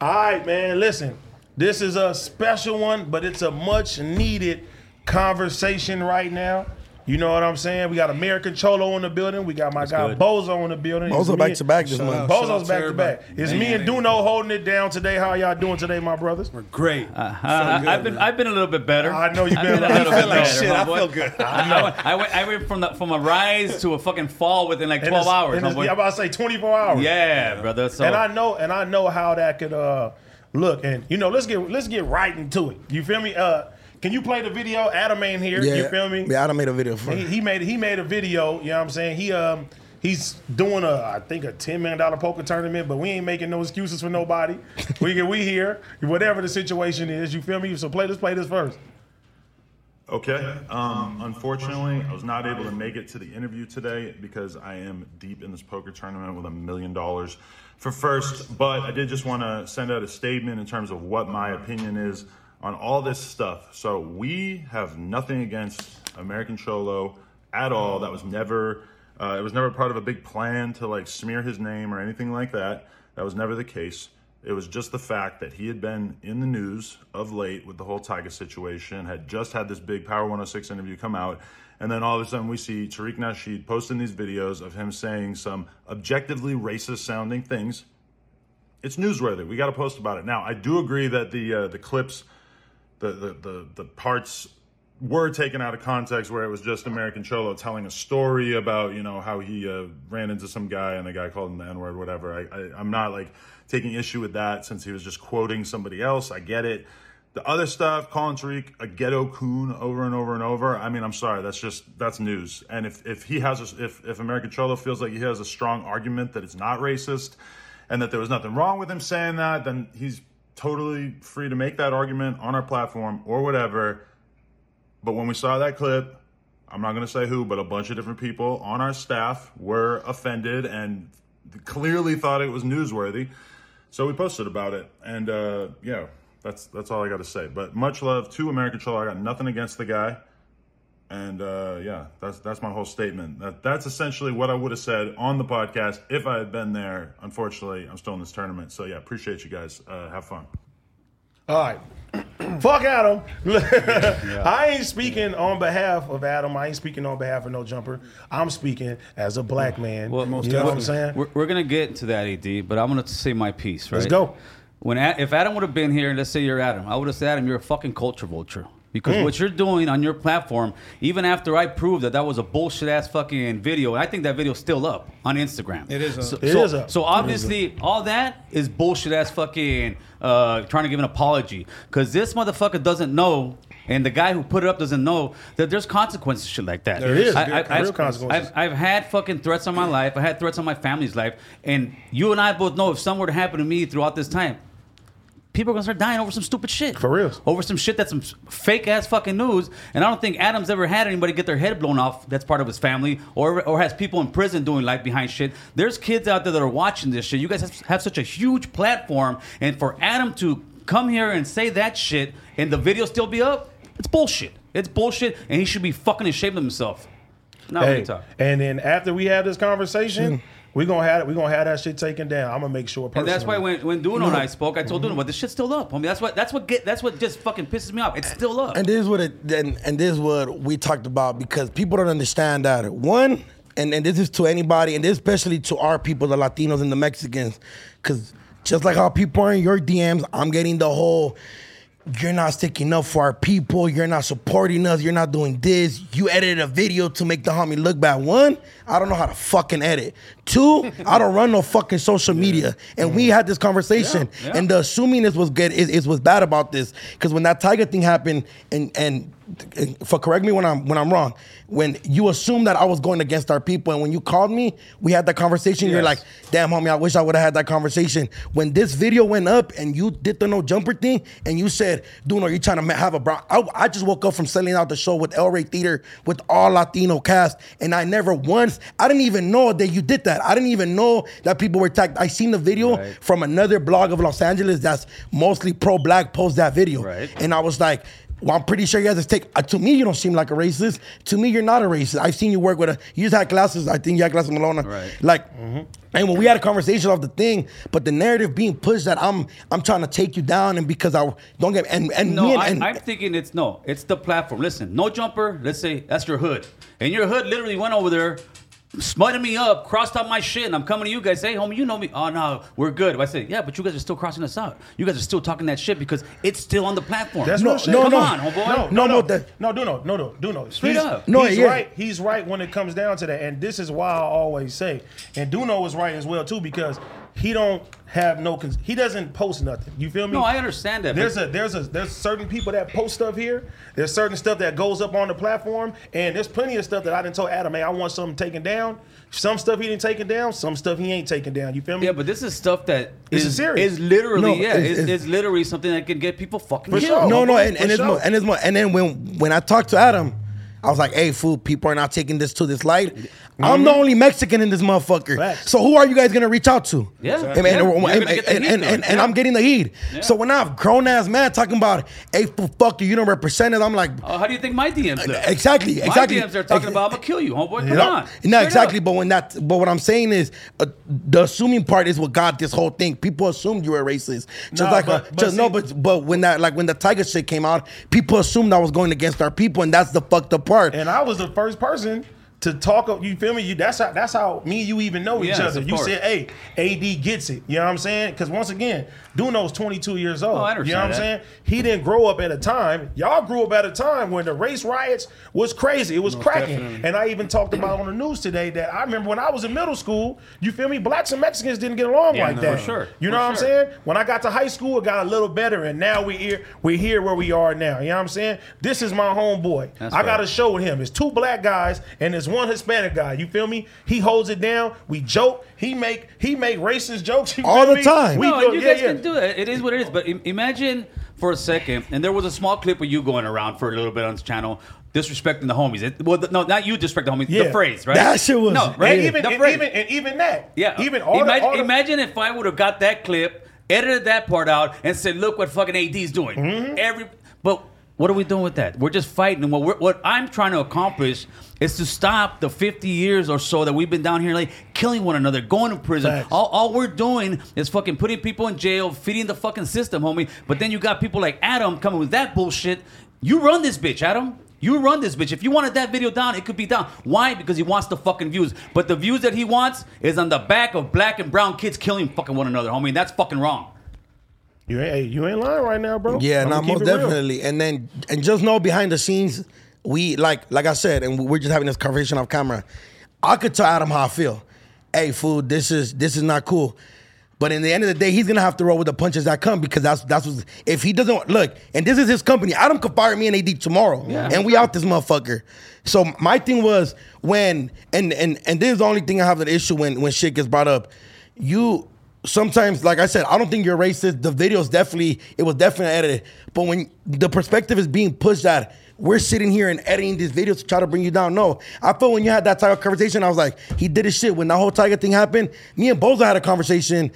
All right, man. Listen, this is a special one, but it's a much needed conversation right now. You know what I'm saying? We got American Cholo in the building. We got my guy good. Bozo in the building. Bozo It's back to back this month. Bozo's back to back. everybody. It's me and Duno holding it down today. How y'all doing today, my brothers? We're great. Uh, I've been I've been a little bit better. I know you've I've been- a little bit like better, shit. I feel good. I, went, I went I went from the from a rise to a fucking fall within like twelve hours. and my it's- boy. yeah, I'm about to say 24 hours. Yeah, brother. So and I know, and I know how that could uh, look. And you know, let's get let's get right into it. You feel me? Uh, can you play the video? Adam ain't here. Yeah, You feel me? Yeah, I made a video for He, he made he made a video. You know what I'm saying? He um he's doing a I think a ten million dollar poker tournament, but we ain't making no excuses for nobody. we get we here, whatever the situation is. You feel me? So play let's play this first. Okay. Um, unfortunately, I was not able to make it to the interview today because I am deep in this poker tournament with a million dollars for first. But I did just want to send out a statement in terms of what my opinion is on all this stuff. So we have nothing against American Cholo at all. That was never. Uh, it was never part of a big plan to like smear his name or anything like that. That was never the case. It was just the fact that he had been in the news of late with the whole Tiger situation, had just had this big Power 106 interview come out, and then all of a sudden we see Tariq Nasheed posting these videos of him saying some objectively racist sounding things. It's newsworthy. We got to post about it. Now, I do agree that the uh, the clips, the, the the the parts were taken out of context where it was just American Cholo telling a story about, you know, how he uh, ran into some guy and the guy called him the N word, whatever. I, I, I'm not like taking issue with that since he was just quoting somebody else. I get it. The other stuff, calling Tariq a ghetto coon over and over and over. I mean, I'm sorry, that's just that's news. And if if he has a, if if American Cholo feels like he has a strong argument that it's not racist and that there was nothing wrong with him saying that, then he's totally free to make that argument on our platform or whatever. But when we saw that clip, I'm not going to say who, but a bunch of different people on our staff were offended and clearly thought it was newsworthy. So we posted about it, and uh, yeah, that's that's all I got to say. But much love to American Cholo. I got nothing against the guy, and uh, yeah, that's that's my whole statement. That that's essentially what I would have said on the podcast if I had been there. Unfortunately, I'm still in this tournament. So yeah, appreciate you guys. Uh, have fun. All right. Fuck Adam. I ain't speaking on behalf of Adam. I ain't speaking on behalf of no jumper. I'm speaking as a black man. Well, you know what I'm saying? We're, we're gonna get to that, AD, but I'm gonna say my piece. Right? Let's go. When if Adam would have been here, and let's say you're Adam, I would have said, Adam, you're a fucking culture vulture. Because Mm. what you're doing on your platform, even after I proved that that was a bullshit ass fucking video, and I think that video's still up on Instagram. It is up. So, It so, is up. so obviously, all that is bullshit ass fucking uh, trying to give an apology. Because this motherfucker doesn't know, and the guy who put it up doesn't know that there's consequences shit like that. There is. I, Real I, I've, consequences. I've, I've had fucking threats on my life. I had threats on my family's life, and you and I both know if something were to happen to me throughout this time, people are gonna start dying over some stupid shit. For real. Over some shit that's some fake ass fucking news. And I don't think Adam's ever had anybody get their head blown off that's part of his family or or has people in prison doing life behind shit. There's kids out there that are watching this shit. You guys have, have such a huge platform, and for Adam to come here and say that shit and the video still be up, it's bullshit. It's bullshit, and he should be fucking ashamed of himself. Now we Hey, can talk. and then after we have this conversation, we gonna have we gonna have that shit taken down. I'm gonna make sure. And that's why when, when Duno and I spoke, I told Duno, but this shit's still up, homie. That's what that's what get that's what just fucking pisses me off. It's still up. And this is what it and, and this is what we talked about because people don't understand that one, and, and this is to anybody, and this especially to our people, the Latinos and the Mexicans, because Just like how people are in your DMs, I'm getting the whole you're not sticking up for our people, you're not supporting us, you're not doing this. You edited a video to make the homie look bad. One, I don't know how to fucking edit. Two, I don't run no fucking social media. And we had this conversation, Yeah, yeah. and the assuming this was good is, is was bad about this. Because when that Tiger thing happened, and and for correct me when I'm when I'm wrong, when you assumed that I was going against our people, and when you called me, we had that conversation. You're like, damn homie, I wish I would have had that conversation. When this video went up and you did the no jumper thing, and you said, Duno, you trying to have a bro? I, I just woke up from selling out the show with El Rey Theater with all Latino cast, and I never once, I didn't even know that you did that. I didn't even know that people were tagged. I seen the video from another blog of Los Angeles that's mostly pro-black post that video, Right. and I was like. Well, I'm pretty sure you guys take. Uh, to me, you don't seem like a racist. To me, you're not a racist. I've seen you work with a. You just had classes. I think you had classes with Malona. Right. Like, and when we had a conversation of the thing, but the narrative being pushed that I'm I'm trying to take you down, and because I don't get and and No, me and, I, and I'm thinking it's no. It's the platform. Listen, no jumper. Let's say that's your hood, and your hood literally went over there, smutting me up, crossed out my shit, and I'm coming to you guys. Hey, homie, you know me. Oh no, we're good. But I say, yeah, but you guys are still crossing us out. You guys are still talking that shit because it's still on the platform. That's No, real shit. no, Come no. on, homeboy. No, No, no, no, no, that- no, do no, no, no, do no. Straight he's, up. No, he's yeah. right. He's right when it comes down to that, and this is why I always say, and Duno is right as well too because he don't have no, cons- he doesn't post nothing. You feel me? No, I understand that, There's a, there's a, there's certain people that post stuff here. There's certain stuff that goes up on the platform, and there's plenty of stuff that I didn't tell Adam, hey, I want something taken down. Some stuff he didn't take it down. Some stuff he ain't taking down. You feel me? Yeah, but this is stuff that This is is serious. Is literally No, yeah, it's- it's, it's- it's literally something that can get people fucking For killed. sure. no, no, homeboy, and, for and it's sure. more, and it's more, and then when when I talked to Adam, I was like, "Hey, fool, people are not taking this to this light. I'm the only Mexican in this motherfucker. Facts. So who are you guys gonna reach out to? Yeah. and, and, Yeah. and, You're and, and, and, and, and I'm getting the heat. Yeah. So when I have grown ass man talking about, "Hey, fool, fuck you, you don't represent it," I'm like, Oh, how do you think my DMs look? exactly, My exactly. DMs are talking about I'm gonna kill you, homeboy. Come No, on. no, exactly. up. But when that, but what I'm saying is, uh, the assuming part is what got this whole thing. People assumed you were racist, just Nah, like, but- uh, but just no, but but when that, like when the Tiger shit came out, people assumed I was going against our people, and that's the fucked up part. And I was the first person to talk up. You feel me? You that's how that's how me and you even know each Yes, other. You course. said, "Hey, AD gets it." You know what I'm saying? Because once again, Duno's 22 years old. Oh, I you know what I'm saying? He didn't grow up at a time. Y'all grew up at a time when the race riots was crazy. It was cracking. definitely. And I even talked about on the news today that I remember when I was in middle school. You feel me? Blacks and Mexicans didn't get along Yeah, like no, that. for sure. You For know what I'm saying? When I got to high school, it got a little better, and now we here. We're here where we are now. You know what I'm saying? This is my homeboy. That's I got right. a show with him. It's two black guys and there's one Hispanic guy. You feel me? He holds it down. We joke. He make he make racist jokes. You All feel the me? time. We no, do, you yeah, guys yeah. Can do it. It is what it is. But im- imagine for a second, and there was a small clip of you going around for a little bit on this channel, disrespecting the homies. It, well, the, no, not you disrespecting the homies. Yeah. The phrase, right? That shit was- no, And right? even the and phrase. even and even that. yeah, Even all imagine, the, all the, imagine if I would have got that clip, edited that part out, and said, "Look what fucking AD's doing." Mm-hmm. Every, but what are we doing with that? We're just fighting. And what we're, what I'm trying to accomplish is to stop the 50 years or so that we've been down here, like killing one another, going to prison. All, all we're doing is fucking putting people in jail, feeding the fucking system, homie. But then you got people like Adam coming with that bullshit. You run this bitch, Adam. You run this bitch. If you wanted that video down, it could be down. Why? Because he wants the fucking views. But the views that he wants is on the back of black and brown kids killing fucking one another, homie. That's fucking wrong. you ain't you ain't lying right now, bro. Yeah, I'ma no, keep most it real. definitely. And then and just know behind the scenes, we like like I said, and we're just having this conversation off camera. I could tell Adam how I feel. Hey, fool, this is this is not cool. But in the end of the day, he's gonna have to roll with the punches that come because that's that's what if he doesn't look, and this is his company. Adam could fire me and AD tomorrow. Yeah. And we out this motherfucker. So my thing was when and and and this is the only thing I have an issue when when shit gets brought up. You sometimes, like I said, I don't think you're racist. The video's definitely it was definitely edited. But when the perspective is being pushed that we're sitting here and editing these videos to try to bring you down. No, I felt when you had that type of conversation, I was like, he did his shit. When that whole Tiger thing happened, me and Bozo had a conversation.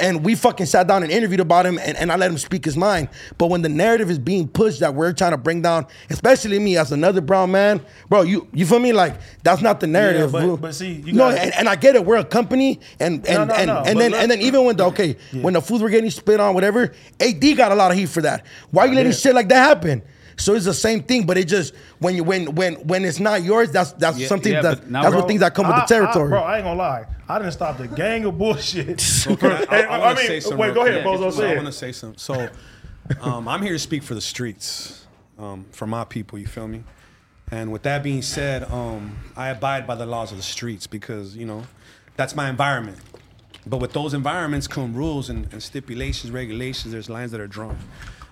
And we fucking sat down and interviewed about him, and, and I let him speak his mind. But when the narrative is being pushed that we're trying to bring down, especially me as another brown man, bro, you you feel me? Like that's not the narrative. but- but see, you no, and, and I get it. We're a company, and and no, and, no, and then look- and then even when the okay, when the foods were getting spit on, whatever, AD got a lot of heat for that. Why are you letting shit like that happen? So it's the same thing, but it just when you when when when it's not yours, that's that's Yeah, something yeah, that that's bro, what things that come with the territory. I, bro, I ain't gonna lie. I didn't stop the gang of bullshit. Okay, I, Hey, I, want to mean, say something. wait, real go ahead, quick. Bozo. So Say I want to say something. So, um, I'm here to speak for the streets, um, for my people. You feel me? And with that being said, um, I abide by the laws of the streets because you know that's my environment. But with those environments come rules and, and stipulations, regulations. There's lines that are drawn.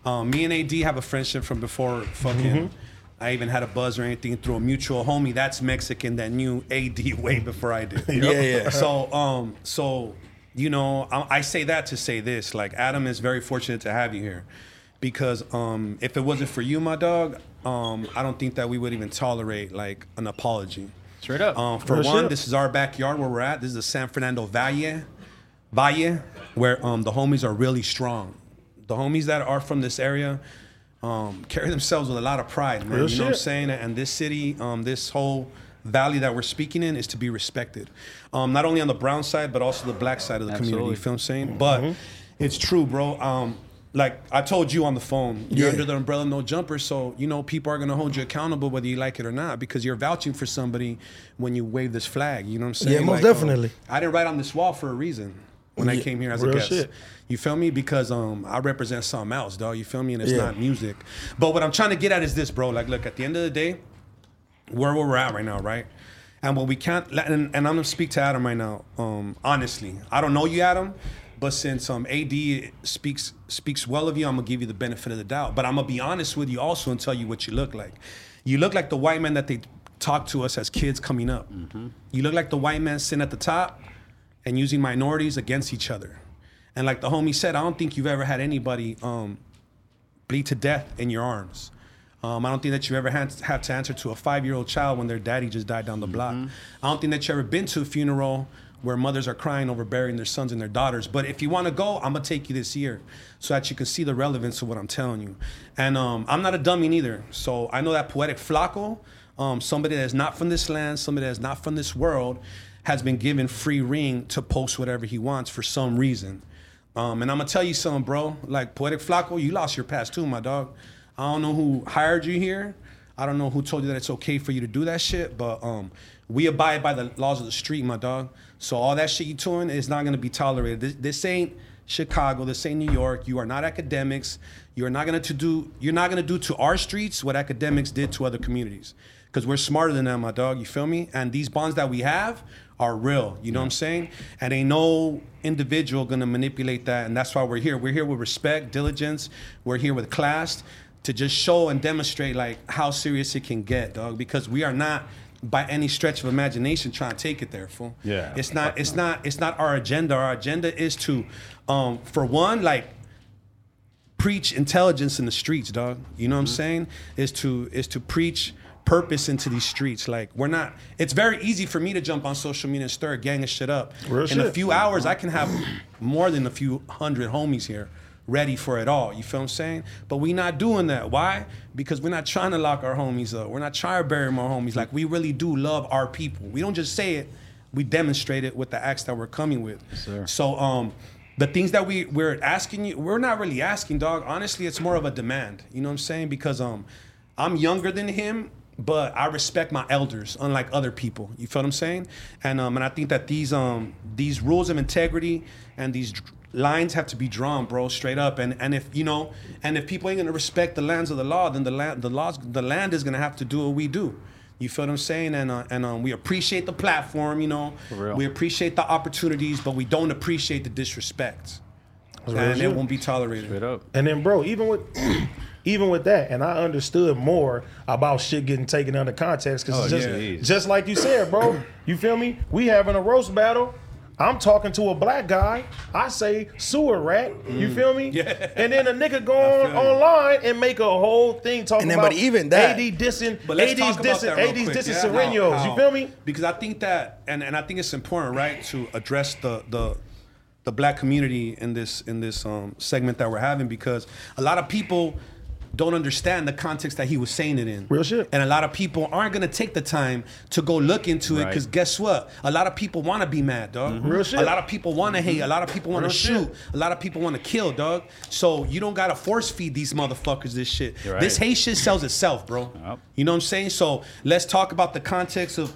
Um, me and AD have a friendship from before fucking. Mm-hmm. I even had a buzz or anything through a mutual homie that's Mexican that knew AD way before I did. Yeah, yeah. So, um, so you know, I, I say that to say this: like Adam is very fortunate to have you here, because um, if it wasn't for you, my dog, um, I don't think that we would even tolerate like an apology. Straight up. Um, for Real one, shit. this is our backyard where we're at. This is the San Fernando Valle, Valle, where um, the homies are really strong. The homies that are from this area um, carry themselves with a lot of pride, man. Real you know what I'm saying? And this city, um, this whole valley that we're speaking in is to be respected. Um, not only on the brown side, but also the black side of the community. You Absolutely. feel what I'm saying? But Mm-hmm. it's true, bro. Um, like I told you on the phone, you're Yeah. under the umbrella, no jumper. So you know people are gonna hold you accountable whether you like it or not because you're vouching for somebody when you wave this flag. You know what I'm saying? Yeah, most Like, um, definitely. I didn't write on this wall for a reason when I came here as a guest. shit. You feel me? Because um, I represent something else, dog. You feel me? And it's Yeah. not music. But what I'm trying to get at is this, bro. Like, look, at the end of the day, where we're at right now, right? And what we can't, and, and I'm gonna speak to Adam right now. Um, honestly, I don't know you, Adam, but since um AD speaks speaks well of you, I'm gonna give you the benefit of the doubt. But I'm gonna be honest with you also and tell you what you look like. You look like the white man that they talked to us as kids coming up. You look like the white man sitting at the top and using minorities against each other. And like the homie said, I don't think you've ever had anybody um, bleed to death in your arms. Um, I don't think that you ever had have to answer to a five-year-old child when their daddy just died down the block. I don't think that you ever been to a funeral where mothers are crying over burying their sons and their daughters. But if you want to go, I'm gonna take you this year so that you can see the relevance of what I'm telling you. And um, I'm not a dummy neither, so I know that Poetik Flakko, um, somebody that's not from this land, somebody that's not from this world, has been given free ring to post whatever he wants for some reason. Um, and I'm gonna tell you something, bro. Like Poetik Flakko, you lost your pass too, my dog. I don't know who hired you here. I don't know who told you that it's okay for you to do that shit, but um, we abide by the laws of the street, my dog. So all that shit you're doing is not gonna be tolerated. This, this ain't Chicago. This ain't New York. You are not Akademiks. You are not gonna to do. You're not gonna do to our streets what Akademiks did to other communities, because we're smarter than them, my dog. You feel me? And these bonds that we have are real. You know what I'm saying? And ain't no individual gonna manipulate that. And that's why we're here. We're here with respect, diligence. We're here with class to just show and demonstrate like how serious it can get, dog. Because we are not by any stretch of imagination trying to take it there, fool. Yeah. It's not. It's not. It's not our agenda. Our agenda is to, um, for one, like preach intelligence in the streets, dog. You know what I'm saying? Is to is to preach purpose into these streets. Like we're not. It's very easy for me to jump on social media and stir a gang of shit up. Real in a few hours, I can have more than a few hundred homies here ready for it all. You feel what I'm saying? But we not doing that. Why? Because we're not trying to lock our homies up. We're not trying to bury more homies. Like we really do love our people. We don't just say it. We demonstrate it with the acts that we're coming with. So um the things that we we're asking you, we're not really asking, dog. Honestly, it's more of a demand. You know what I'm saying? Because um I'm younger than him, but I respect my elders, unlike other people. You feel what I'm saying? And um and I think that these um these rules of integrity and these dr- lines have to be drawn, bro, straight up. And and if you know, and if people ain't gonna respect the lands of the law, then the land the laws the land is gonna have to do what we do. You feel what I'm saying? And uh, and um, we appreciate the platform, you know. real. We appreciate the opportunities, but we don't appreciate the disrespect. And it won't be tolerated. Straight up. And then, bro, even with even with that, and I understood more about shit getting taken under context because Oh, just yeah. just like you said, bro. You feel me? We having a roast battle. I'm talking to a black guy. I say sewer rat. You feel me? Mm. Yeah. And then a nigga go on online and make a whole thing talking And then, about but even that- AD dissing, But let's AD's talk about dissing, that real AD's quick, dissing yeah? Serenos. How- You feel me? Because I think that, and, and I think it's important, right, to address the the the black community in this in this um, segment that we're having because a lot of people don't understand the context that he was saying it in. Real shit. And a lot of people aren't gonna take the time to go look into it because guess what? A lot of people want to be mad, dog. Mm-hmm. Real shit. A lot of people want to hate. A lot of people want to Real shoot. shit. A lot of people want to kill, dog. So you don't gotta force feed these motherfuckers this shit. Right. This hate shit sells itself, bro. Yep. You know what I'm saying? So let's talk about the context of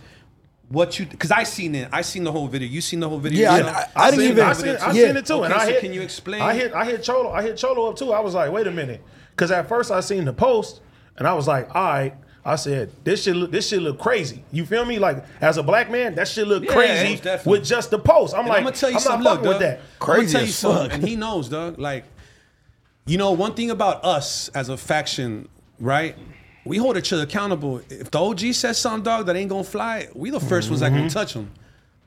what you because I seen it. I seen the whole video. You seen the whole video? Yeah, I- yourself? I- I didn't seen, even- I seen, I Yeah. it too, and I so hit. can you explain? I hit. I hit Cholo. I hit Cholo up too. I was like, wait a minute, because at first I seen the post, and I was like, all right. I said, this shit look, this shit look crazy. You feel me? Like as a black man, that shit look Yeah, crazy with just the post. I'm And like, I'm gonna tell you I'm something. not Look, fucking with dog. that. I'm gonna Crazy tell you as something, fuck. and he knows, dog. Like, you know, one thing about us as a faction, right? We hold each other accountable. If the OG says something, dog, that ain't gonna fly, we the 1st ones that Mm-hmm. gonna touch him.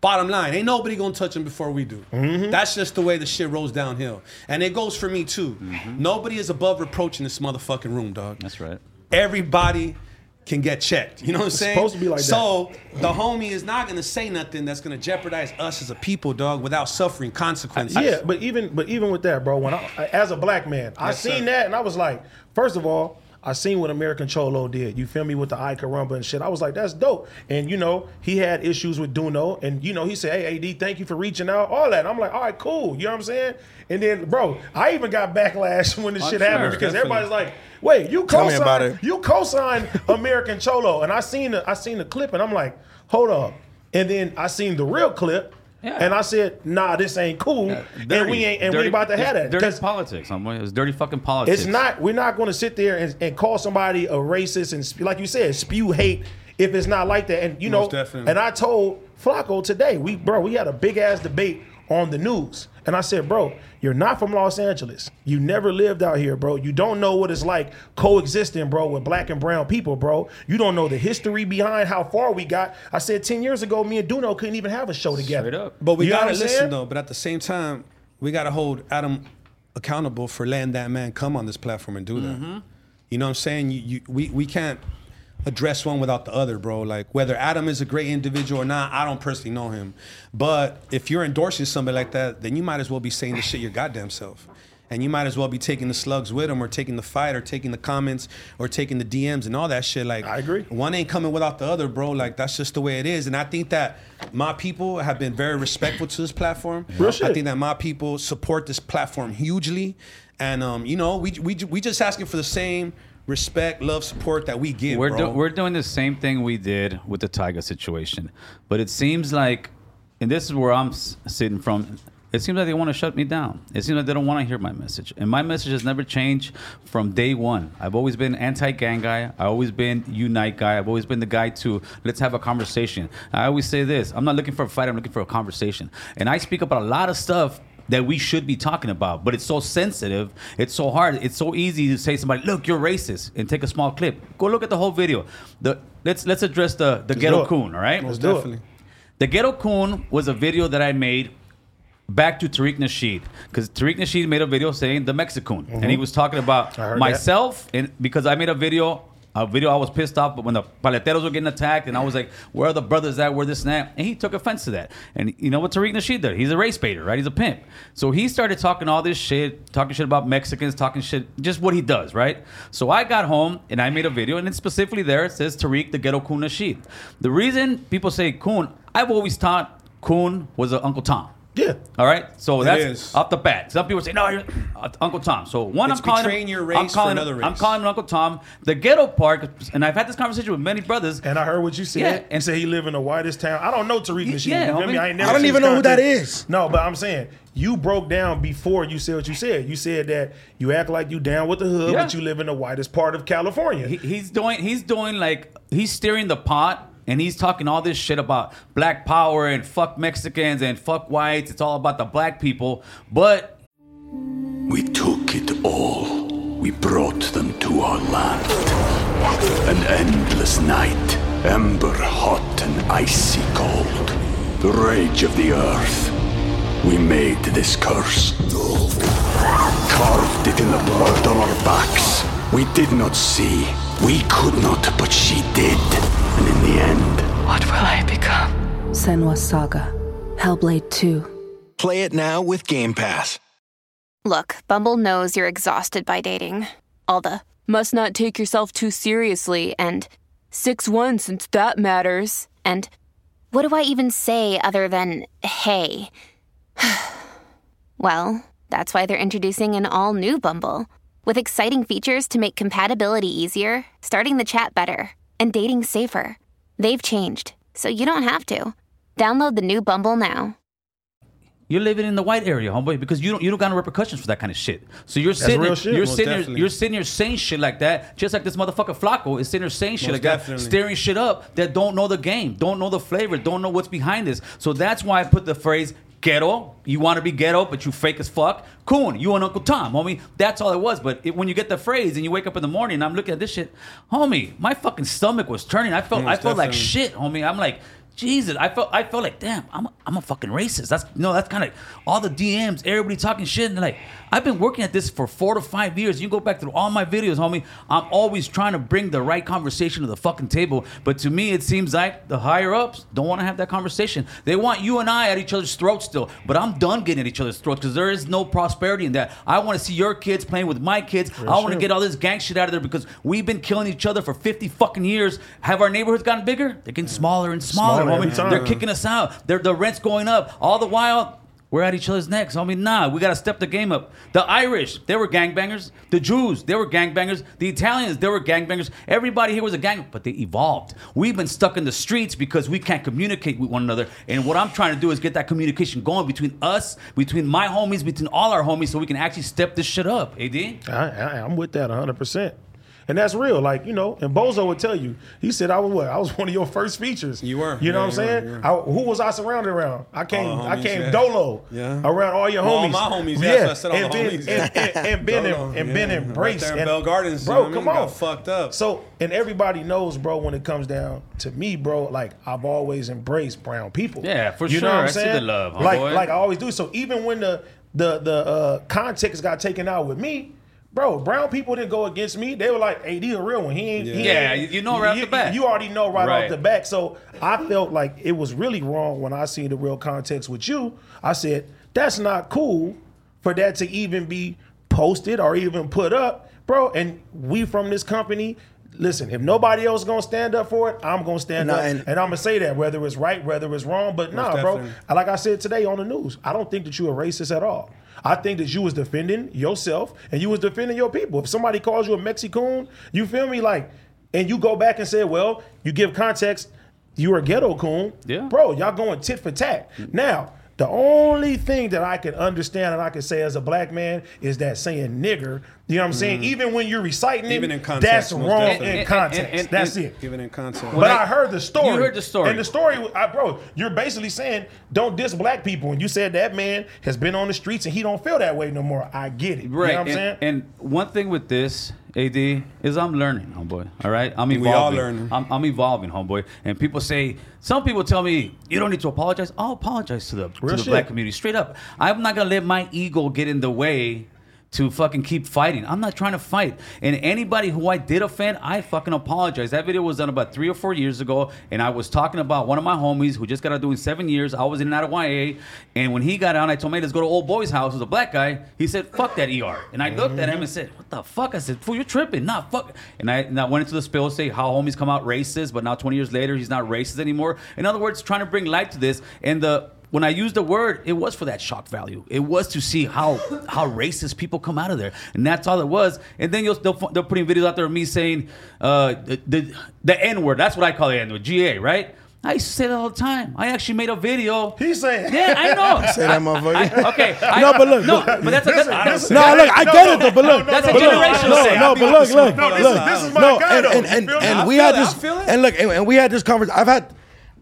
Bottom line, ain't nobody gonna touch him before we do. Mm-hmm. That's just the way the shit rolls downhill, and it goes for me too. Nobody is above reproach in this motherfucking room, dog. That's right. Everybody can get checked. You know what I'm saying? supposed to be like that. so the homie is not gonna say nothing that's gonna jeopardize us as a people, dog, without suffering consequences. Yeah, but even but even with that, bro, when I as a black man, I Yes, seen sir. that and I was like, first of all, I seen what American Cholo did. You feel me with the I Caramba and shit. I was like, that's dope. And you know, he had issues with Duno, and you know, he said, Hey AD, thank you for reaching out, all that. I'm like, all right, cool. You know what I'm saying? And then, bro, I even got backlash when this I'm shit sure, happened because definitely. everybody's like, wait, you Tell me about co-signed it. you co-signed American Cholo. And I seen the I seen the clip and I'm like, hold up. And then I seen the real clip. Yeah. And I said, "Nah, this ain't cool, and we ain't, and we Dirty- ain't about to have that." it's Dirty 'Cause politics. I'm It's dirty fucking politics. it's not. We're not going to sit there and, and call somebody a racist and sp- like you said, spew hate if it's not like that. And you know, definitely. and I told Flakko today, we bro, we had a big ass debate on the news, and I said, bro, you're not from Los Angeles. You never lived out here, bro. You don't know what it's like coexisting, bro, with black and brown people, bro. You don't know the history behind how far we got. I said ten years ago, me and Duno couldn't even have a show together. Straight up. But we You gotta listen saying? though. But at the same time, we gotta hold Adam accountable for letting that man come on this platform and do that. Mm-hmm. You know what I'm saying? You, you, we we can't address one without the other, bro. Like whether Adam is a great individual or not, I don't personally know him. But if you're endorsing somebody like that, then you might as well be saying the shit your goddamn self. And you might as well be taking the slugs with him, or taking the fight, or taking the comments, or taking the DMs and all that shit. Like I agree. one ain't coming without the other, bro. Like that's just the way it is. And I think that my people have been very respectful to this platform. Real shit. I think that my people support this platform hugely, and um, you know, we we we just asking for the same respect, love, support that we give, we're bro. do- we're doing the same thing we did with the Tiger situation, but it seems like, and this is where I'm s- sitting from. It seems like they want to shut me down. It seems like they don't want to hear my message, and my message has never changed from day one. I've always been anti-gang guy. I've always been unite guy. I've always been the guy to let's have a conversation. I always say this: I'm not looking for a fight. I'm looking for a conversation, and I speak about a lot of stuff that we should be talking about, but it's so sensitive. It's so hard. It's so easy to say to somebody, "Look, you're racist," and take a small clip. Go look at the whole video. The let's let's address the the do ghetto coon. All right, Let's do it. Definitely. the ghetto coon was a video that I made back to Tariq Nasheed because Tariq Nasheed made a video saying the Mexicoon, and he mm-hmm. was talking about I heard myself and because I made a video. A video I was pissed off, but when the paleteros were getting attacked, and I was like, "Where are the brothers at? Where this and that?" And he took offense to that. And you know what Tariq Nasheed? He's a race baiter, right? He's a pimp. So he started talking all this shit, talking shit about Mexicans, talking shit, just what he does, right? So I got home and I made a video, and it's specifically there. It says Tariq the ghetto Coon Nasheed. The reason people say Coon, I've always thought Coon was an Uncle Tom. Yeah. All right. So It that's is. off the bat. Some people say, "No, you're uh, Uncle Tom." So one, It's I'm calling betraying him, your I'm race for calling another him, I'm race. calling him Uncle Tom. The ghetto part, and I've had this conversation with many brothers. And I heard what you said. Yeah, and and- say he live in the whitest town. I don't know Tariq Nasheed. yeah, you feel me? homie. I ain't never I don't seen even his know who that content. is. No, but I'm saying you broke down before you said what you said. You said that you act like you down with the hood, Yeah. but you live in the whitest part of California. He, he's doing he's doing like he's steering the pot and he's talking all this shit about black power and fuck Mexicans and fuck whites. It's all about the black people, but We took it all. We brought them to our land. An endless night, ember hot and icy cold. The rage of the earth. We made this curse. Carved it in the blood on our backs. We did not see. We could not, but she did. And in the end, What will I become? Senua Saga. Hellblade 2. Play it now with Game Pass. Look, Bumble knows you're exhausted by dating. All the must not take yourself too seriously, and 6 1 since that matters, and What do I even say other than hey? well, that's why they're introducing an all new Bumble with exciting features to make compatibility easier, starting the chat better, and dating safer. They've changed, so you don't have to. Download the new Bumble now. You're living in the white area, homeboy, because you don't you don't got no repercussions for that kind of shit. So you're That's sitting real shit. you're Most sitting there, definitely. you're sitting here saying shit like that, just like this motherfucker Flakko is sitting here saying shit Most like that, definitely. staring shit up that don't know the game, don't know the flavor, don't know what's behind this. So that's why I put the phrase ghetto. You want to be ghetto, but you fake as fuck. Coon, you and Uncle Tom, homie. That's all it was. But it, when you get the phrase and you wake up in the morning and I'm looking at this shit, homie, my fucking stomach was turning. I felt, I felt like shit, homie. I'm like, Jesus, I felt, I felt like, damn, I'm, a, I'm a fucking racist. That's no, that's kind of all the DMs, everybody talking shit, and they're like, I've been working at this for four to five years. You go back through all my videos, homie. I'm always trying to bring the right conversation to the fucking table. But to me, it seems like the higher ups don't want to have that conversation. They want you and I at each other's throats still. But I'm done getting at each other's throats because there is no prosperity in that. I want to see your kids playing with my kids. I want to sure. get all this gang shit out of there because we've been killing each other for 50 fucking years. Have our neighborhoods gotten bigger? They're getting smaller and smaller, Smaller homie. They're kicking us out. They're, the rent's going up. All the while, we're at each other's necks. I mean, nah, we got to step the game up. The Irish, they were gangbangers. The Jews, they were gangbangers. The Italians, they were gangbangers. Everybody here was a gang, but they evolved. We've been stuck in the streets because we can't communicate with one another. And what I'm trying to do is get that communication going between us, between my homies, between all our homies, so we can actually step this shit up. AD? I, I, I'm with that 100. percent and that's real. Like you know, and Bozo would tell you. He said, "I was what? I was one of your first features. You were. You know Yeah, what I'm you were, saying? were. I, who was I surrounded around? I came. All the I came yeah. dolo. Yeah. Around all your All homies. my homies, yeah, that's what I said, all and the been, homies. And, and, and been Dolo, and been yeah. embraced. Right there in and- Bell Gardens, you bro. know what I come mean? on. Got fucked up. So and everybody knows, bro. When it comes down to me, bro, like I've always embraced brown people. Yeah, for you sure. Know what I'm I see saying? the love, like homeboy. like I always do. So even when the the the uh, context got taken out with me. Bro, brown people didn't go against me. They were like, "Hey, he a real one. He ain't." he Yeah, you know right off the bat. You already know right, Right. off the bat. So I felt like it was really wrong when I seen the real context with you. I said that's not cool for that to even be posted or even put up, bro. And we from this company. Listen, if nobody else gonna stand up for it, I'm gonna stand Nah, up, and- and, I'm gonna say that whether it's right, whether it's wrong. But nah, bro. Like I said today on the news, I don't think that you a racist at all. I think that you was defending yourself and you was defending your people. If somebody calls you a Mexican, you feel me? Like, and you go back and say, well, you give context, you're a ghetto coon. Yeah. Bro, y'all going tit for tat. Now, the only thing that I can understand and I can say as a black man is that saying nigger, you know what I'm saying? Mm. Even when you're reciting Even it, in context, that's wrong definitely. in And- context. and- and- that's it. Given in context. But I, heard the story. You heard the story. And the story, I, bro, you're basically saying don't diss black people. And you said that man has been on the streets and he don't feel that way no more. I get it. Right. You know what I'm and, saying? and one thing with this, AD, is I'm learning, homeboy. All right? I'm We evolving. all learning. I'm, I'm evolving, homeboy. And people say, some people tell me, you don't need to apologize. I'll apologize to the, to the shit. black community. Straight up. I'm not going to let my ego get in the way to fucking keep fighting. I'm not trying to fight. And anybody who I did offend, I fucking apologize. That video was done about three or four years ago, and I was talking about one of my homies who just got out doing seven years. I was in and out of YA, and when he got out, I told him, hey, let's go to old boy's house. It was a black guy. He said, fuck that ER. And I looked at him and said, what the fuck? I said, fool, you're tripping. Nah, fuck. And I, and I went into the spill, say how homies come out racist, but now 20 years later, he's not racist anymore. In other words, trying to bring light to this. And the when I used the word, it was for that shock value. It was to see how how racist people come out of there, and that's all it was. And then you'll they'll, they're putting videos out there of me saying uh, the the, the N word. That's what I call the N word. GA, right? I used to say that all the time. I actually made a video. He's saying, Yeah, I know. Say that, motherfucker. I- okay. I- No, but look, no, look. but that's a, that's, that's, No, look, I get it though, but look, That's a but look, generational no, thing. no, I'll but be look, honest look, with you. look, No, this is- this is my no, guy, and though. and You and, feel me? and I we feel had it, I this, feel it. and look, and, and we had this conversation. I've had.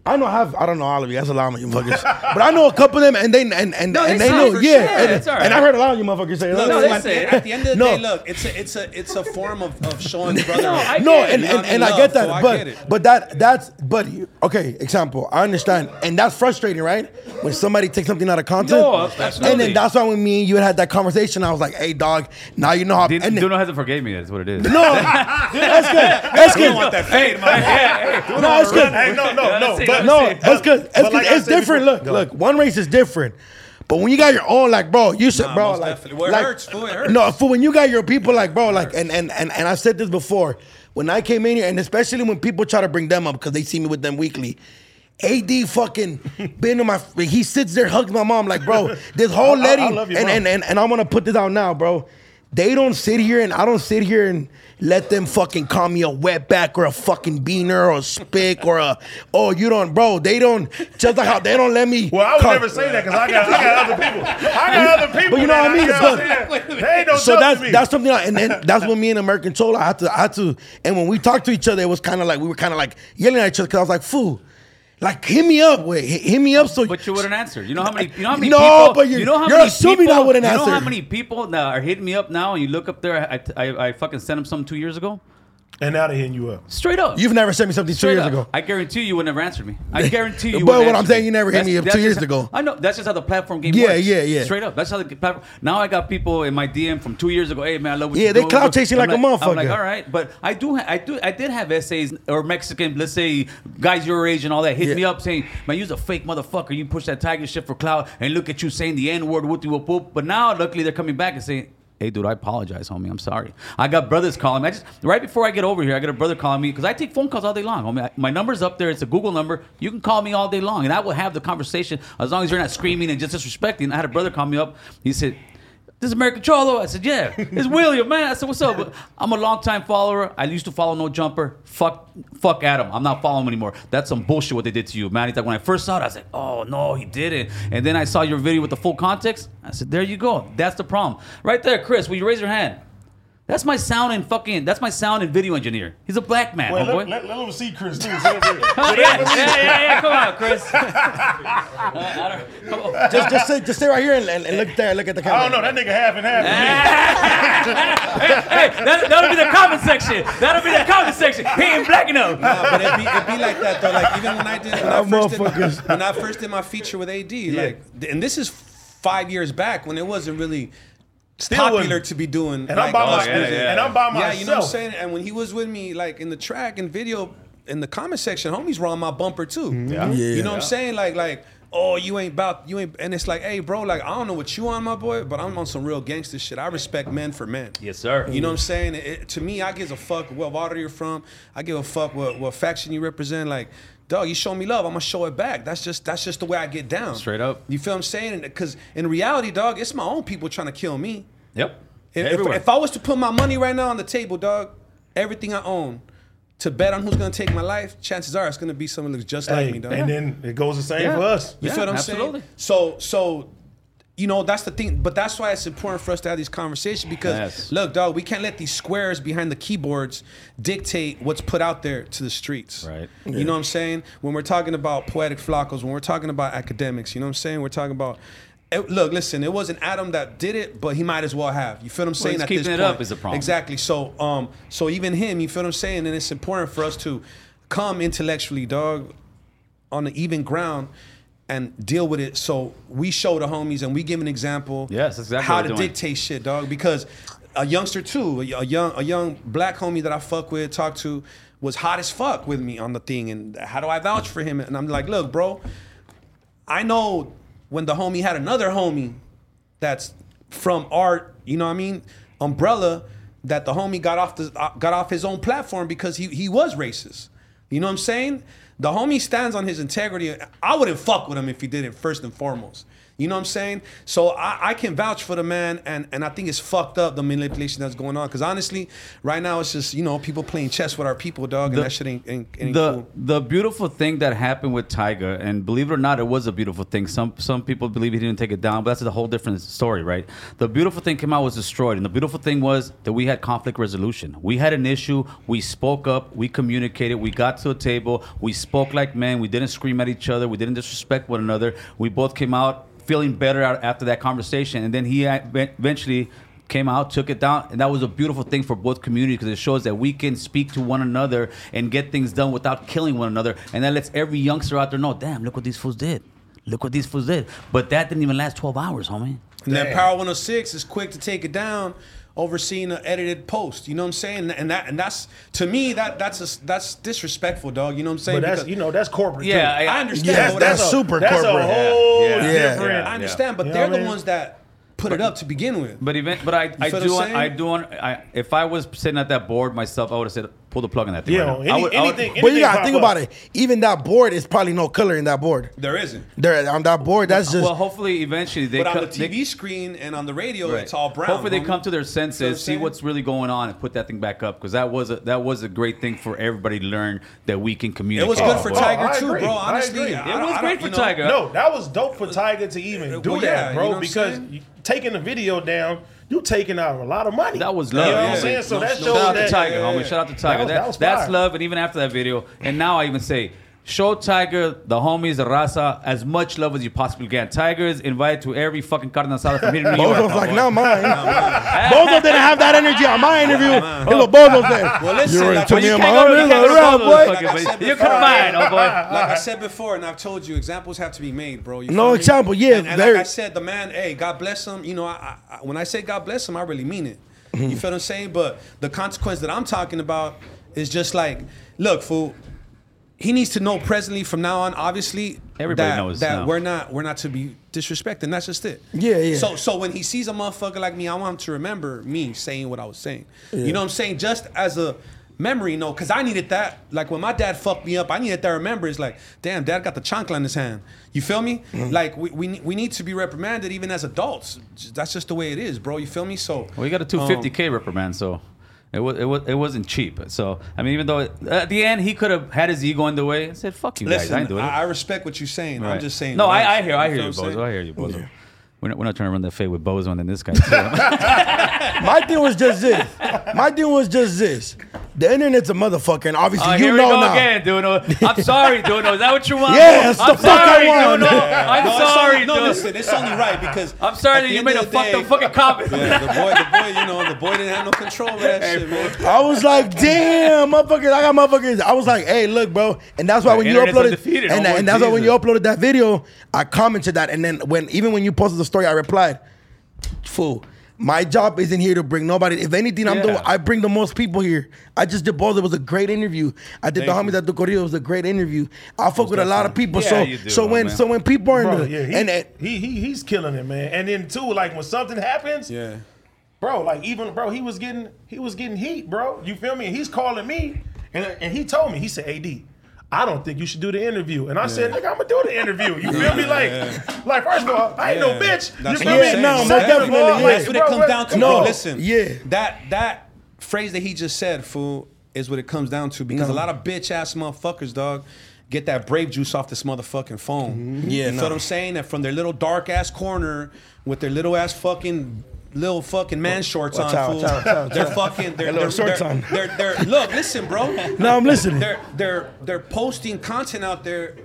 I know I have I don't know all of you. That's a lot of you motherfuckers. but I know a couple of them, and they and and, No, and they they know, for yeah. sure. And, It's all and. I heard a lot of you motherfuckers say, Look, No, "Look, they at, say it. at the end of the No. day, look, it's a it's a it's a form of, of showing brother. No, I no, and, and, I and mean? I get that, so I but get it. but that that's but okay. Example, I understand, and that's frustrating, right? When somebody takes something out of context, No, and then that's why when me and you had had that conversation, I was like, "Hey, dog, now you know how." Didn't, and then- Duno hasn't forgave me. That's what it is. no, that's good. That's good. don't want that fade, man. No, it's good. Hey, no, no, no. Let's But No, see. it's good. It's, good. like it's different. before- look, Go. look. One race is different. But when you got your own, like, bro, you said, Nah, bro, like, definitely. Well, it like- hurts, fool, it hurts. No, for when you got your people, like, bro, like, and and and and I said this before. When I came in here, and especially when people try to bring them up because they see me with them weekly. AD fucking been to my. He sits there, hugs my mom, like, bro, this whole I- I- I lady, love your and, and and and I'm gonna put this out now, bro. They don't sit here, and I don't sit here and let them fucking call me a wetback or a fucking beaner or a spick or a oh you don't, bro. They don't just like how they don't let me. Well, I would call- never say that because I got, I got other people. I got other people. But you know what I mean? got- But- They no so that's me. that's something, I, and then that's when me and American Cholo I had to I had to, and when we talked to each other, it was kind of like we were kind of like yelling at each other because I was like, "Fool, like hit me up, wait, hit, me up." So, But you wouldn't answer. You know how many? You know how many No, people? but you're- you know how you're many assuming people, I wouldn't You know how many people now are hitting me up now? And you look up there. I, I, I fucking sent them something two years ago. And now they're hitting you up. Straight up. You've never sent me something two Straight years up. ago. I guarantee you, you would never answered me. I guarantee you. But what I'm saying, you never hit me up two years just ago. I know. That's just how the platform game Yeah, works. yeah, yeah. yeah. Straight up. That's how the platform. Now I got people in my DM from two years ago. Hey man, I love what Yeah, you're they doing. clout chasing I'm like a I'm like, all right, but I do, ha- I do, I did have essays or Mexican, let's say guys your age and all that hit Yeah. me up saying, man, you're a fake motherfucker. You push that tiger shit for clout, and look at you saying the n word, whoop whoop whoop. But now, luckily, they're coming back and saying. Hey, dude, I apologize, homie. I'm sorry. I got brothers calling me. I just right before I get over here, I got a brother calling me because I take phone calls all day long, homie. I, my number's up there. It's a Google number. You can call me all day long, and I will have the conversation as long as you're not screaming and just disrespecting. I had a brother call me up. He said, "This is American Cholo." I said, "Yeah, it's William, man." I said, "What's up?" I'm a longtime follower. I used to follow No Jumper. Fuck, fuck Adam. I'm not following him anymore. That's some bullshit what they did to you, man. He's like, when I first saw it, I was like, "Oh no, he didn't." And then I saw your video with the full context. I said, "There you go. That's the problem, right there, Chris. Will you raise your hand?" That's my sound and fucking. That's my sound and video engineer. He's a black man, Well, let, let, let them see Chris too. Oh, yeah, yeah, yeah, yeah, come on, Chris. just just sit, just stay right here and, and, and look there, look at the camera. I don't know. That nigga half and half. hey, that, that'll be the comment section. That'll be the comment section. He ain't black enough. Nah, but it be, it be like that though. Like even when I did when I, first did my, when I first did my feature with AD, like, and this is five years back when it wasn't really Still popular wasn't. to be doing. And I'm by like, myself. And I'm by Yeah, you know what I'm saying. And when he was with me, like in the track and video, in the comment section, homies were on my bumper too. Yeah. yeah. You know what I'm saying? Like like. Oh, you ain't about you ain't, and it's like, hey, bro, like I don't know what you on, my boy, but I'm on some real gangster shit. I respect men for men. Yes, sir. You know what I'm saying? It, to me, I give a fuck what water you're from. I give a fuck what, what faction you represent. Like, dog, you show me love, I'm gonna show it back. That's just that's just the way I get down. Straight up. You feel what I'm saying? Because in reality, dog, it's my own people trying to kill me. Yep. If, if, if I was to put my money right now on the table, dog, everything I own, to bet on who's gonna take my life, chances are it's gonna be someone that looks just like me, dog. and then it goes the same Yeah. for us. You feel what I'm absolutely. saying? So, so, you know, that's the thing. But that's why it's important for us to have these conversations because, Yes. look, dog, we can't let these squares behind the keyboards dictate what's put out there to the streets. Right. You know what I'm saying? When we're talking about Poetik Flakkos, when we're talking about Akademiks, you know what I'm saying? We're talking about. It- look, listen. It wasn't Adam that did it, but he might as well have. You feel what I'm saying? At keeping this it point. up is a problem. Exactly. So, um, so even him, you feel what I'm saying? And it's important for us to come intellectually, dog, on the even ground and deal with it. So we show the homies and we give an example. Yes, exactly how to doing. dictate shit, dog. Because a youngster too, a a young a young black homie that I fuck with, talk to, was hot as fuck with me on the thing. And how do I vouch for him? And I'm like, look, bro, I know when the homie had another homie that's from art, you know what I mean, umbrella, that the homie got off the uh, got off his own platform because he he was racist. You know what I'm saying? The homie stands on his integrity. I wouldn't fuck with him if he did it first and foremost. You know what I'm saying? So I, I can vouch for the man, and, and I think it's fucked up the manipulation that's going on. Because honestly, right now it's just you know people playing chess with our people, dog, and The- that shit ain't, ain't, ain't the cool. the beautiful thing that happened with Tiger, and believe it or not, it was a beautiful thing. Some some people believe he didn't take it down, but that's a whole different story, right? The beautiful thing came out was destroyed, and the beautiful thing was that we had conflict resolution. We had an issue, we spoke up, we communicated, we got to a table, we spoke like men, we didn't scream at each other, we didn't disrespect one another. We both came out feeling better after that conversation, and then he eventually came out, took it down, and that was a beautiful thing for both communities because it shows that we can speak to one another and get things done without killing one another, and that lets every youngster out there know, damn, look what these fools did. Look what these fools did. But that didn't even last 12 hours, homie. And then Power 106 is quick to take it down overseeing an edited post. You know what I'm saying? And that and that's to me that that's a, that's disrespectful, dog. You know what I'm saying? But that's Because- you know that's corporate. Yeah, too. I- I understand. Yes, but that's a- super that's corporate. a whole Yeah, yeah, different. I understand, but You know they're the mean? ones that put it up to begin with. But even, but I, I do, want. I do want. I, if I was sitting at that board myself, I would have said, pull the plug on that thing. Yeah, right now. any- I would- I would- anything- But you gotta think up. about it. Even that board is probably no color in that board. There isn't. There on that board, that's just well, hopefully, eventually they But on co- the they- TV screen and on the radio, Right. it's all brown. Hopefully they come to their You know senses, see what's really going on, and put that thing back up because that was a that was a great thing for everybody to learn that we can communicate. It was good for oh, boys. Tiger I too, agree. bro. I Honestly, agree. It was I great don't- for know, Tiger. No, that was dope for Tiger to even do that, bro. know what I'm because taking the video down, you taking out a lot of money. That was love. You love. know what yeah. I'm saying? So No, that shows Shout out that to Tiger, yeah, homie. Shout out to Tiger. was- That- that was that's love. And even after that video, and now I even say, show Tiger, the homies, the raza, as much love as you possibly can. Tiger is invited to every fucking carne asada from here in New York. Bozo's like, not mine. Bozo didn't have that energy on my interview. It was Bozo said, Well, listen, you ready like, to when me you and can't my go to- homies? you can't Like, go to "Rah, Bozo's, boy." like I said You before, mine, oh boy. Like I said before, and I've told you, examples have to be made, bro. You No feel me? example, yeah, And, and very- like I said, the man, hey, God bless him. You know, I, I, when I say God bless him, I really mean it. Mm-hmm. You feel what I'm saying? But the consequence that I'm talking about is just like, look, fool. He needs to know presently from now on, obviously, Everybody that, knows that now. we're not we're not to be disrespected. And That's just it. Yeah, yeah. So so when he sees a motherfucker like me, I want him to remember me saying what I was saying. You know what I'm saying? Just as a memory, no, because I needed that. Like when my dad fucked me up, I needed that remember. It's like, damn, dad got the chancla in his hand. You feel me? Mm-hmm. Like we, we we need to be reprimanded even as adults. That's just the way it is, bro. You feel me? So Well, you got a um, 250k reprimand, so it was it was it wasn't cheap. So I mean, even though it, at the end he could have had his ego in the way and said, "Fuck you guys, Listen, I ain't doing it." I, I respect what you're saying. I'm just saying. No. I, I hear I hear feel you, what I'm Bozo. I hear you, Bozo. We're not, we're not trying to run that fade with Bozo and then this guy too. My thing was just this. My thing was just this. The internet's a motherfucker, and obviously Oh, you here we know go now. again, Duno. I'm sorry, Duno. Is that what you want? Yeah, that's I'm the fuck I sorry, want. Duno. Yeah. I'm No, sorry, no, Duno. listen, it's only right because I'm sorry that you made a fucked up fucking uh, comment. Yeah, the boy, the boy, you know, the boy didn't have no control over that shit, man. I was like, damn, motherfuckers, I got motherfuckers. I was like, hey, look, bro. And that's why The when you uploaded undefeated, and, and that's why when you uploaded that video, I commented that. And then when even when you posted the story, I replied, fool. My job isn't here to bring nobody. If anything, I'm the I bring the most people here. I just did both. It was a great interview. I did the homies at the Corrido. It was a great interview. I fuck with a lot of people. Yeah, so you do, so when man. so when people are in Bro, the yeah, he, and, and he he he's killing it, man. And then too, like when something happens, Yeah. bro, like even bro, he was getting he was getting heat, bro. You feel me? And he's calling me, and and he told me, he said, "Ad, I don't think you should do the interview." And I said, "Nigga, I'm gonna do the interview." You feel me? Like, like first of all, I ain't no bitch. That's you feel me? saying. No, most Second definitely, all, yeah. That's what it comes down to, come bro. Listen, Yeah. that that phrase that he just said, fool, is what it comes down to because No. a lot of bitch ass motherfuckers, dog, get that brave juice off this motherfucking phone. Mm-hmm. Yeah, you no. feel what I'm saying? That from their little dark ass corner with their little ass fucking. Little fucking man shorts on, fool. watch out, watch out, They're fucking. They're, they're, shorts they're, on. They're, they're, look, listen, bro. No, I'm listening. They're they're they're posting content out there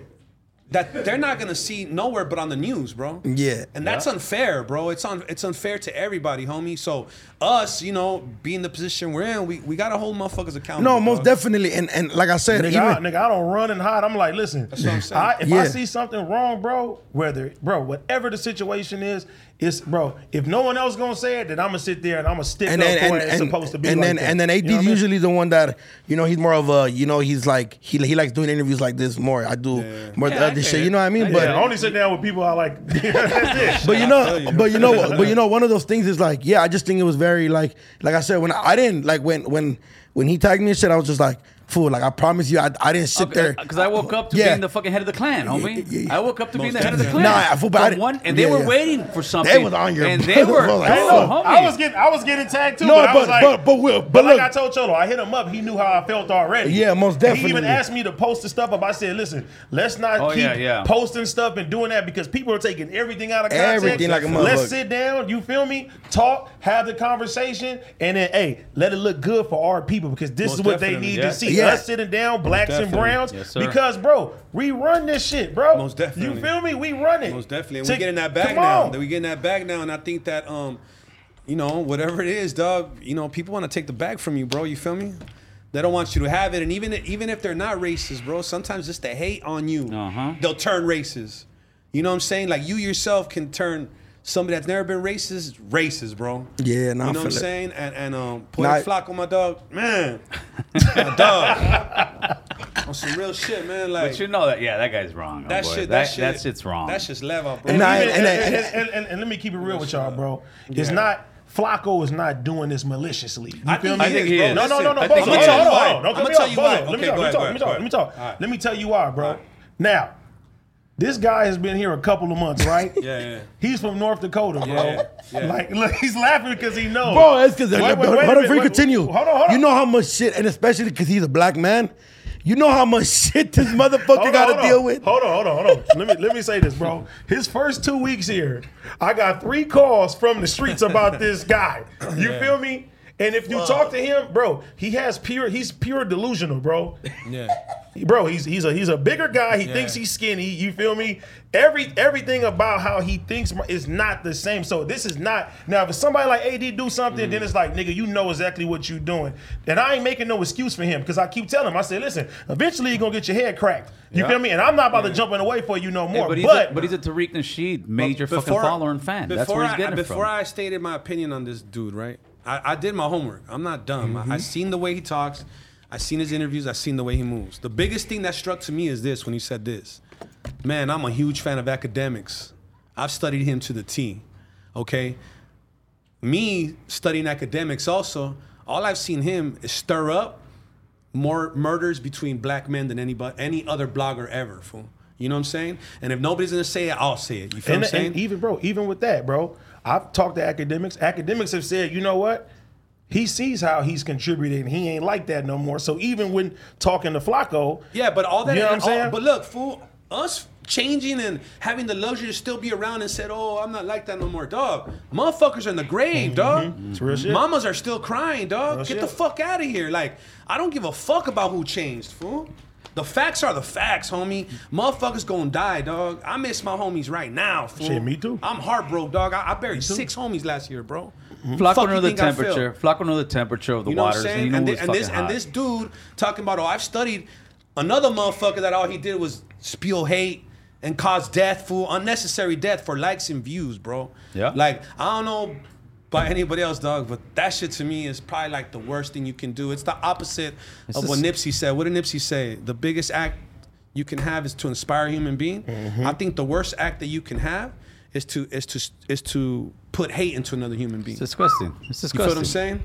that they're not gonna see nowhere but on the news, bro. Yeah. And that's unfair, bro. It's on it's unfair to everybody, homie. So us, you know, being the position we're in, we, we gotta hold motherfuckers accountable. no, most dog. definitely. And and like I said, Nigga, even I, nigga, I don't run and hide. I'm like, listen, what I'm saying. I, if Yeah. I see something wrong, bro, whether bro, whatever the situation is, it's bro. If no one else gonna say it, then I'm gonna sit there and I'm gonna stick and up then for and, it. It's and, supposed to be and like then that. and then AD's You know what I mean? usually the one that you know he's more of a you know he's like he he likes doing interviews like this more. I do more Yeah, the I shit. You know what I mean? I but I only sit down with people I like. That's it. but you know, but you know, but you know, one of those things is like, yeah, I just think it was very like, like I said, when I, I didn't like when when when he tagged me and shit, I was just like, fool, like I promise you, I, I didn't sit there. Uh, because I woke up to Yeah. being the fucking head of the clan, homie. Yeah, yeah. I woke up to being the head of the clan. Nah, I feel bad. From one, and they Yeah, were yeah. waiting for something. They was on your and they were. like, I, ain't know. homie. I was getting, I was getting tagged too. No, but, I was but- like, but- but we'll- but but like look- I told Cholo, I hit him up. He knew how I felt already. Yeah, most definitely. He even asked me to post the stuff up. I said, listen, let's not Oh, keep yeah, yeah. posting stuff and doing that because people are taking everything out of context. Everything like a motherfucker. Let's sit down. You feel me? Talk, have the conversation, and then hey, let it look good for our people because this Most is what they need to see. Yeah. Us sitting down, blacks and browns. Yes, sir. because bro, we run this shit, bro. Most definitely. You feel me? We run it. Most definitely. And To- we get in that bag come now. on. That we get in that bag now. And I think that um, you know, whatever it is, dog, you know, people want to take the bag from you, bro. You feel me? They don't want you to have it. And even even if they're not racist, bro, sometimes just the hate on you, Uh-huh. they'll turn racist. You know what I'm saying? Like you yourself can turn somebody that's never been racist, racist, bro. Yeah, nah, you know what I'm saying? And and um, Nah, I- Poetik Flakko, my dog, man, my dog, on some real shit, man. Like But you know that, yeah, that guy's wrong. that boy. shit, that, that shit, that shit's wrong. That's just level, bro. And, and- and, and- and- and- and- and let me keep it real with y'all, bro. It's not Flakko is not doing this maliciously. You I feel think me? I think he is, No, no, no, no. I Bozo, think he hold on, hold on, Why? Don't cut me tell off, you why. Let me Okay, talk. go Let me talk. Let me talk. Let me talk. ahead. All right. Let me tell you why, bro. Now, this guy has been here a couple of months, right? Yeah, yeah. He's from North Dakota, bro. Yeah, yeah. Like, look, he's laughing because he knows. Bro, that's because Wait, hold wait, wait on, before you continue. Hold on, hold on. You know how much shit, and especially because he's a black man. You know how much shit this motherfucker got to deal with. Hold on, hold on, hold on. let me let me say this, bro. His first two weeks here, I got three calls from the streets about this guy. You Yeah. feel me? And if you talk to him, bro, he has pure. He's pure delusional, bro. Yeah. Bro, he's he's a he's a bigger guy. He Yeah. thinks he's skinny. You feel me? Every everything about how he thinks is not the same. So this is not now. If somebody like AD do something, Mm. then it's like nigga, you know exactly what you're doing. And I ain't making no excuse for him because I keep telling him. I said, listen, eventually you're gonna get your head cracked. You Yeah. feel me? And I'm not about to jump in the way for you no Hey, more. but, he's but a, but he's a Tariq Nasheed major Before- fucking follower and fan. That's before where he's I- getting it Before from. I stated my opinion on this dude, right? I, I did my homework. I'm not dumb. I, I mm-hmm. seen the way he talks. I seen his interviews. I seen the way he moves. The biggest thing that struck to me is this when he said this. Man, I'm a huge fan of Akademiks. I've studied him to the T. Okay? Me studying Akademiks also, all I've seen him is stir up more murders between black men than anybody any other blogger ever, fool. You know what I'm saying? And if nobody's gonna say it, I'll say it. You feel and, what I'm saying? and even bro, even with that, bro, I've talked to Akademiks. Akademiks have said, you know what? He sees how he's contributing. He ain't like that no more. So even when talking to Flakko, Yeah, but all that. You know what I'm all- saying? but look, fool, us changing and having the luxury to still be around and said, "Oh, I'm not like that no more, dog." Motherfuckers are in the grave, mm-hmm. dog. It's real shit. Mamas are still crying, dog. Real Get the fuck out of here. Like, I don't give a fuck about who changed, fool. The facts are the facts, homie. Motherfuckers gonna die, dog. I miss my homies right now, fool. Shit, me too. I'm heartbroken, dog. I, I buried six homies last year, bro. Flakko Fuck you know the think I feel? temperature. Flakko know the temperature of the You know waters, what I'm and saying? knew And, it thi- was and this fucking and this dude talking about, oh, I've studied another motherfucker that all he did was spew hate and cause death, fool, unnecessary death for likes and views, bro. Yeah. Like I don't know by anybody else, dog, but that shit to me is probably like the worst thing you can do. It's the opposite It's of what Nipsey said. What did Nipsey say? The biggest act you can have is to inspire a human being. Mm-hmm. I think the worst act that you can have is to is to is to put hate into another human being. It's disgusting. It's You feel what I'm saying?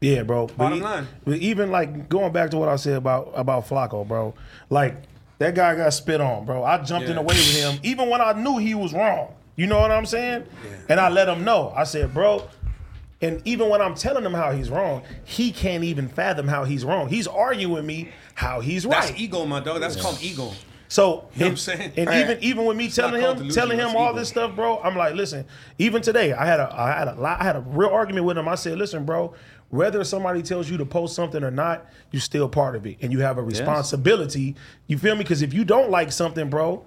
Yeah, bro. Bottom e- line. but even like going back to what I said about about Flakko, bro. Like that guy got spit on, bro. I jumped in the way with him, even when I knew he was wrong. You know what I'm saying? And I let him know. I said, bro. And even when I'm telling him how he's wrong, he can't even fathom how he's wrong. He's arguing me how he's right. That's ego, my dog. That's called ego. So You know what I'm saying? and Right. even even with me It's telling him delusion, telling him all ego. this stuff, bro, I'm like, listen. Even today, I had a I had a lot, I had a real argument with him. I said, listen, bro, whether somebody tells you to post something or not, you're still part of it, and you have a responsibility. You feel me? Because if you don't like something, bro.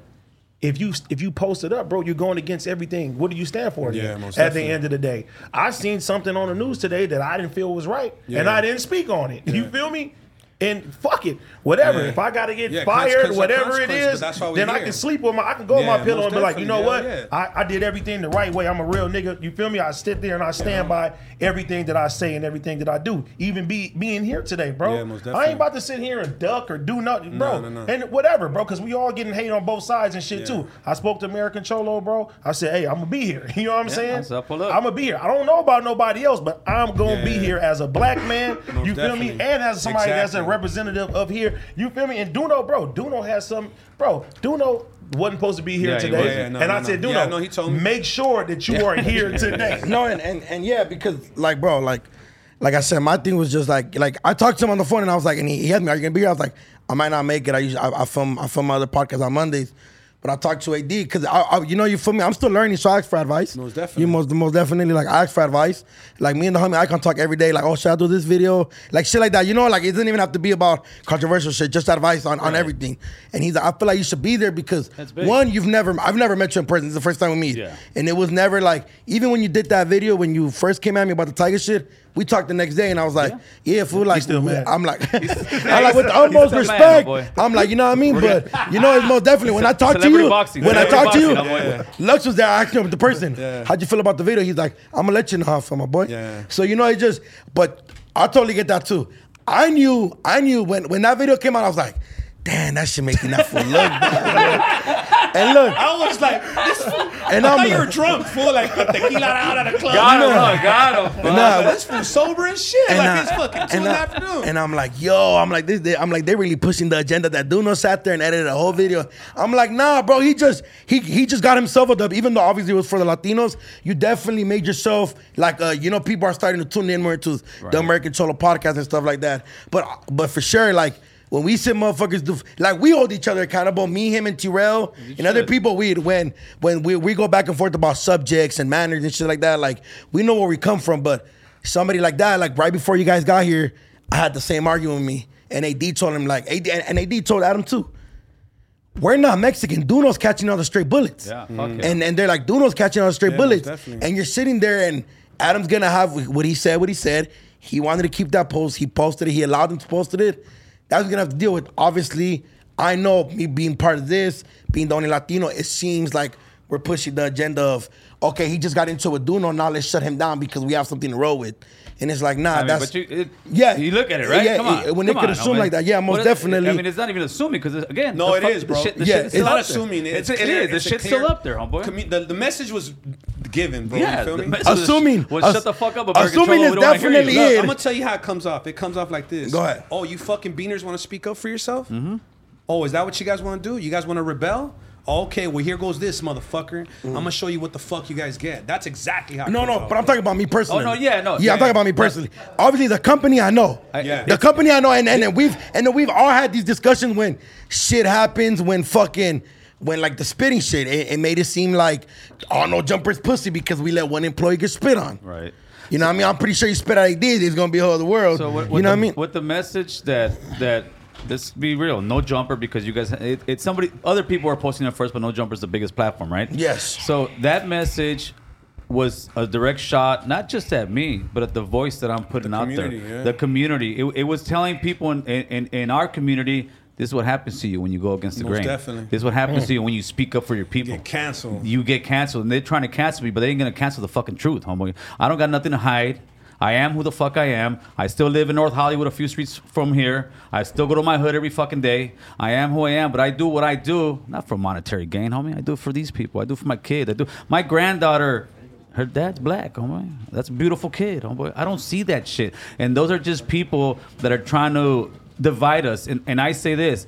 If you if you post it up, bro, you're going against everything. What do you stand for? Yeah, at definitely. the end of the day, I seen something on the news today that I didn't feel was right, and I didn't speak on it. You feel me? And fuck it, whatever. Yeah. If I gotta get Yeah, fired, whatever it is, consequence, is, but that's why we then I can sleep with my. I can go on my pillow and be like, you know what? Yeah, I, I did everything the right way. I'm a real nigga. You feel me? I sit there and I stand by everything that I say and everything that I do. Even be being here today, bro. Yeah, most I ain't about to sit here and duck or do nothing, bro. No, no, no. And whatever, bro, because we all getting hate on both sides and shit Yeah. too. I spoke to American Cholo, bro. I said, hey, I'm gonna be here. You know what I'm Yeah, saying? I said, pull up. I'm gonna be here. I don't know about nobody else, but I'm gonna be here as a black man. You feel me? And as somebody that's a Exactly. Representative of here. You feel me? And Duno, bro, Duno has some, bro. Duno wasn't supposed to be here Yeah, he today, wasn't. Yeah, no, and no, I no. said, Duno, Yeah, I know he told me. make sure that you are here today. No, and, and and yeah, because like, bro, like, like I said, my thing was just like, like I talked to him on the phone, and I was like, and he, he had me, are you gonna be here? I was like, I might not make it. I usually I, I film I film my other podcast on Mondays, but I talked to AD because I, I, you know, you feel me? I'm still learning, so I ask for advice. Most definitely. You most most definitely like I ask for advice. Like me and the homie, I can talk every day. Like, oh, should I do this video? Like shit like that. You know, like it doesn't even have to be about controversial shit. Just advice on, on everything. And he's like, I feel like you should be there because one, you've never I've never met you in person. It's the first time we meet. Yeah. And it was never like, even when you did that video, when you first came at me about the Tiger shit, we talked the next day, and I was like, yeah, fool, like, still mad. I'm like, I'm like with the utmost respect. boy. I'm like, you know what I mean? But you know, it's most definitely when I talk to You, boxing. when I Celebrity talk to you, boxing, I'm like- Lux was there. I asked him the person, how'd you feel about the video? He's like, I'm gonna let you know how I feel, my boy. Yeah. So you know, it just, but I totally get that too. I knew, I knew when when that video came out, I was like, damn, that shit make that fool look bad. and look, I was like, this fool, And I I'm thought you like- were drunk, fool, like a tequila out of the club. Got him, Nah. huh? got him. Nah, this fool sober as shit. like I- it's fucking two in and the I- afternoon. And I'm like, yo, I'm like this. They, I'm like, they're really pushing the agenda. That Duno sat there and edited a whole video. I'm like, nah, bro. He just he he just got himself a dub. Even though obviously it was for the Latinos, you definitely made yourself like uh, you know, people are starting to tune in more to the American Cholo podcast and stuff like that. But but for sure, like. When we sit motherfuckers do like we hold each other accountable, me, him, and Terrell and other people. We when when we, we go back and forth about subjects and manners and shit like that. Like we know where we come from, but somebody like that, like right before you guys got here, I had the same argument with me, and AD told him like AD and, AD told Adam too. We're not Mexican. Duno's catching all the straight bullets. Yeah, fuck mm-hmm. yeah. And and they're like Duno's catching all the straight Yeah, bullets. definitely. And you're sitting there and Adam's gonna have what he said, what he said. He wanted to keep that post. He posted it. He allowed him to post it. That's gonna have to deal with. Obviously, I know me being part of this, being the only Latino, it seems like we're pushing the agenda of okay, he just got into with Duno. Now let's shut him down because we have something to roll with. And it's like, nah, I mean, that's but you, it, yeah. you look at it, right? Yeah, Come on. it- when they Come could on, assume homie. like that, yeah, most Well, it- definitely. I mean, it's not even assuming because again, No, the it fuck- is, the bro. shit- the Yeah, shit it's not there. assuming. It's, It's it clear. is. The It's a shit's still up there, homeboy. commu- the, the message was given, bro. Yeah, you feel me? message was- Assuming- was shut the fuck up, about assuming Cholo, it's we don't wanna definitely Look, it. I'm gonna tell you how it comes off. It comes off like this. Go ahead. Oh, you fucking beaners want to speak up for yourself? Mm-hmm. Oh, is that what you guys want to do? You guys want to rebel? Okay, well here goes this motherfucker. Mm-hmm. I'm gonna show you what the fuck you guys get. That's exactly how. No, no, off, but I'm talking about me personally. Oh, no, yeah, no, Yeah, yeah, I'm talking about me yeah. personally. Obviously, the company I know. Yeah. The company I know, and, and, and we've and then we've all had these discussions when shit happens, when fucking when like the spitting shit, it, it made it seem like oh no jumpers pussy because we let one employee get spit on. Right. You know what I mean? I'm pretty sure you spit out ideas, it's gonna be a whole other world. So what, you know the, what I mean? With the message that that let's be real, no jumper because you guys, it, it's somebody, other people are posting it first, but no jumper is the biggest platform, right? Yes. So that message was a direct shot, not just at me, but at the voice that I'm putting out there. yeah. The community. It, it was telling people in, in in our community. This is what happens to you when you go against the Most grain. definitely. This is what happens to you when you speak up for your people. Get canceled. You get canceled, and they're trying to cancel me, but they ain't gonna cancel the fucking truth, homeboy. I don't got nothing to hide. I am who the fuck I am. I still live in North Hollywood, a few streets from here. I still go to my hood every fucking day. I am who I am, but I do what I do not for monetary gain, homie. I do it for these people. I do it for my kid. I do. My granddaughter, her dad's black, homie. That's a beautiful kid, homeboy. I don't see that shit. And those are just people that are trying to divide us. And, and I say this.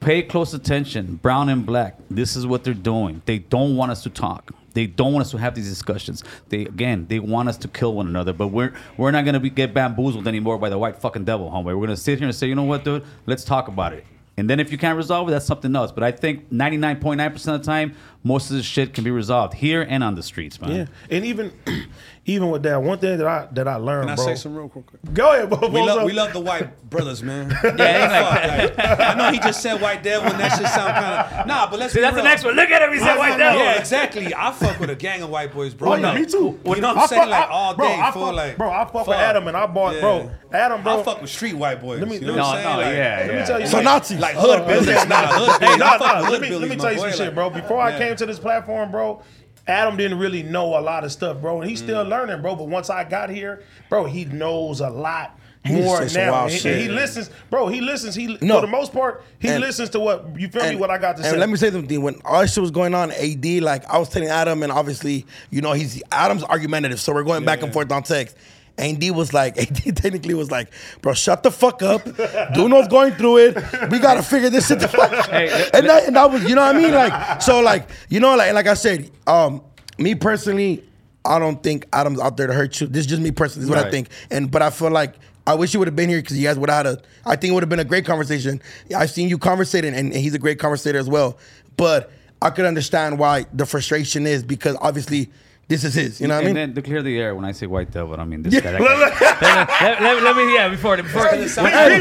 Pay close attention, brown and black. This is what they're doing. They don't want us to talk. They don't want us to have these discussions. They again, they want us to kill one another. But we're we're not gonna be, get bamboozled anymore by the white fucking devil, homeboy. We're gonna sit here and say, you know what, dude? Let's talk about it. And then if you can't resolve it, that's something else. But I think 99.9% of the time, most of this shit can be resolved here and on the streets, man. Yeah, and even even with that, one thing that I that I learned, Can I bro. say some real quick? Go ahead, bro. We love, we love the white brothers, man. Yeah, like like, I know he just said white devil, and that shit sound kind of nah. But let's See, be that's the next one. Look at him. He said white devil. Yeah, exactly. I fuck with a gang of white boys, bro. Oh, yeah, me too. You know what I I'm saying? fuck- Like I- all bro, day, I fuck- Like, bro, I fuck with Adam and I bought- bro, Adam, bro- I fuck with street white boys. Let me- you know let me- what No, I'm saying? no, Like, yeah, Let me yeah. tell you So something. Nazis. Like hood business, listen, nah, hood Hey, business. nah, I fuck nah, with let me, let me tell you some shit, bro. Before I Yeah. Came to this platform, bro, Adam didn't really know a lot of stuff, bro, and he's still Mm. learning, bro. But once I got here, bro, he knows a lot He used to more now. he, he listens, bro. He listens. He No. for the most part, he And- listens to what you feel me. What I got to and say. let me say something. When all this shit was going on, AD, like I was telling Adam, and obviously, you know, he's Adam's argumentative, so we're going back and forth on text. And was like, AD technically was like, bro, shut the fuck up. Duno's going through it. We gotta figure this shit the fuck out. and, that, and that was, you know what I mean? Like, so like, you know, like like I said, um, me personally, I don't think Adam's out there to hurt you. This is just me personally, this is what I think. And but I feel like I wish you would have been here because you guys would have had a. I think it would have been a great conversation. I've seen you conversating, and, and he's a great conversator as well. But I could understand why the frustration is because obviously this is his. You know what I and mean? then to clear the air, when I say white devil, I mean this Yeah. guy. that guy. let, let- let me, yeah, before, before. We beat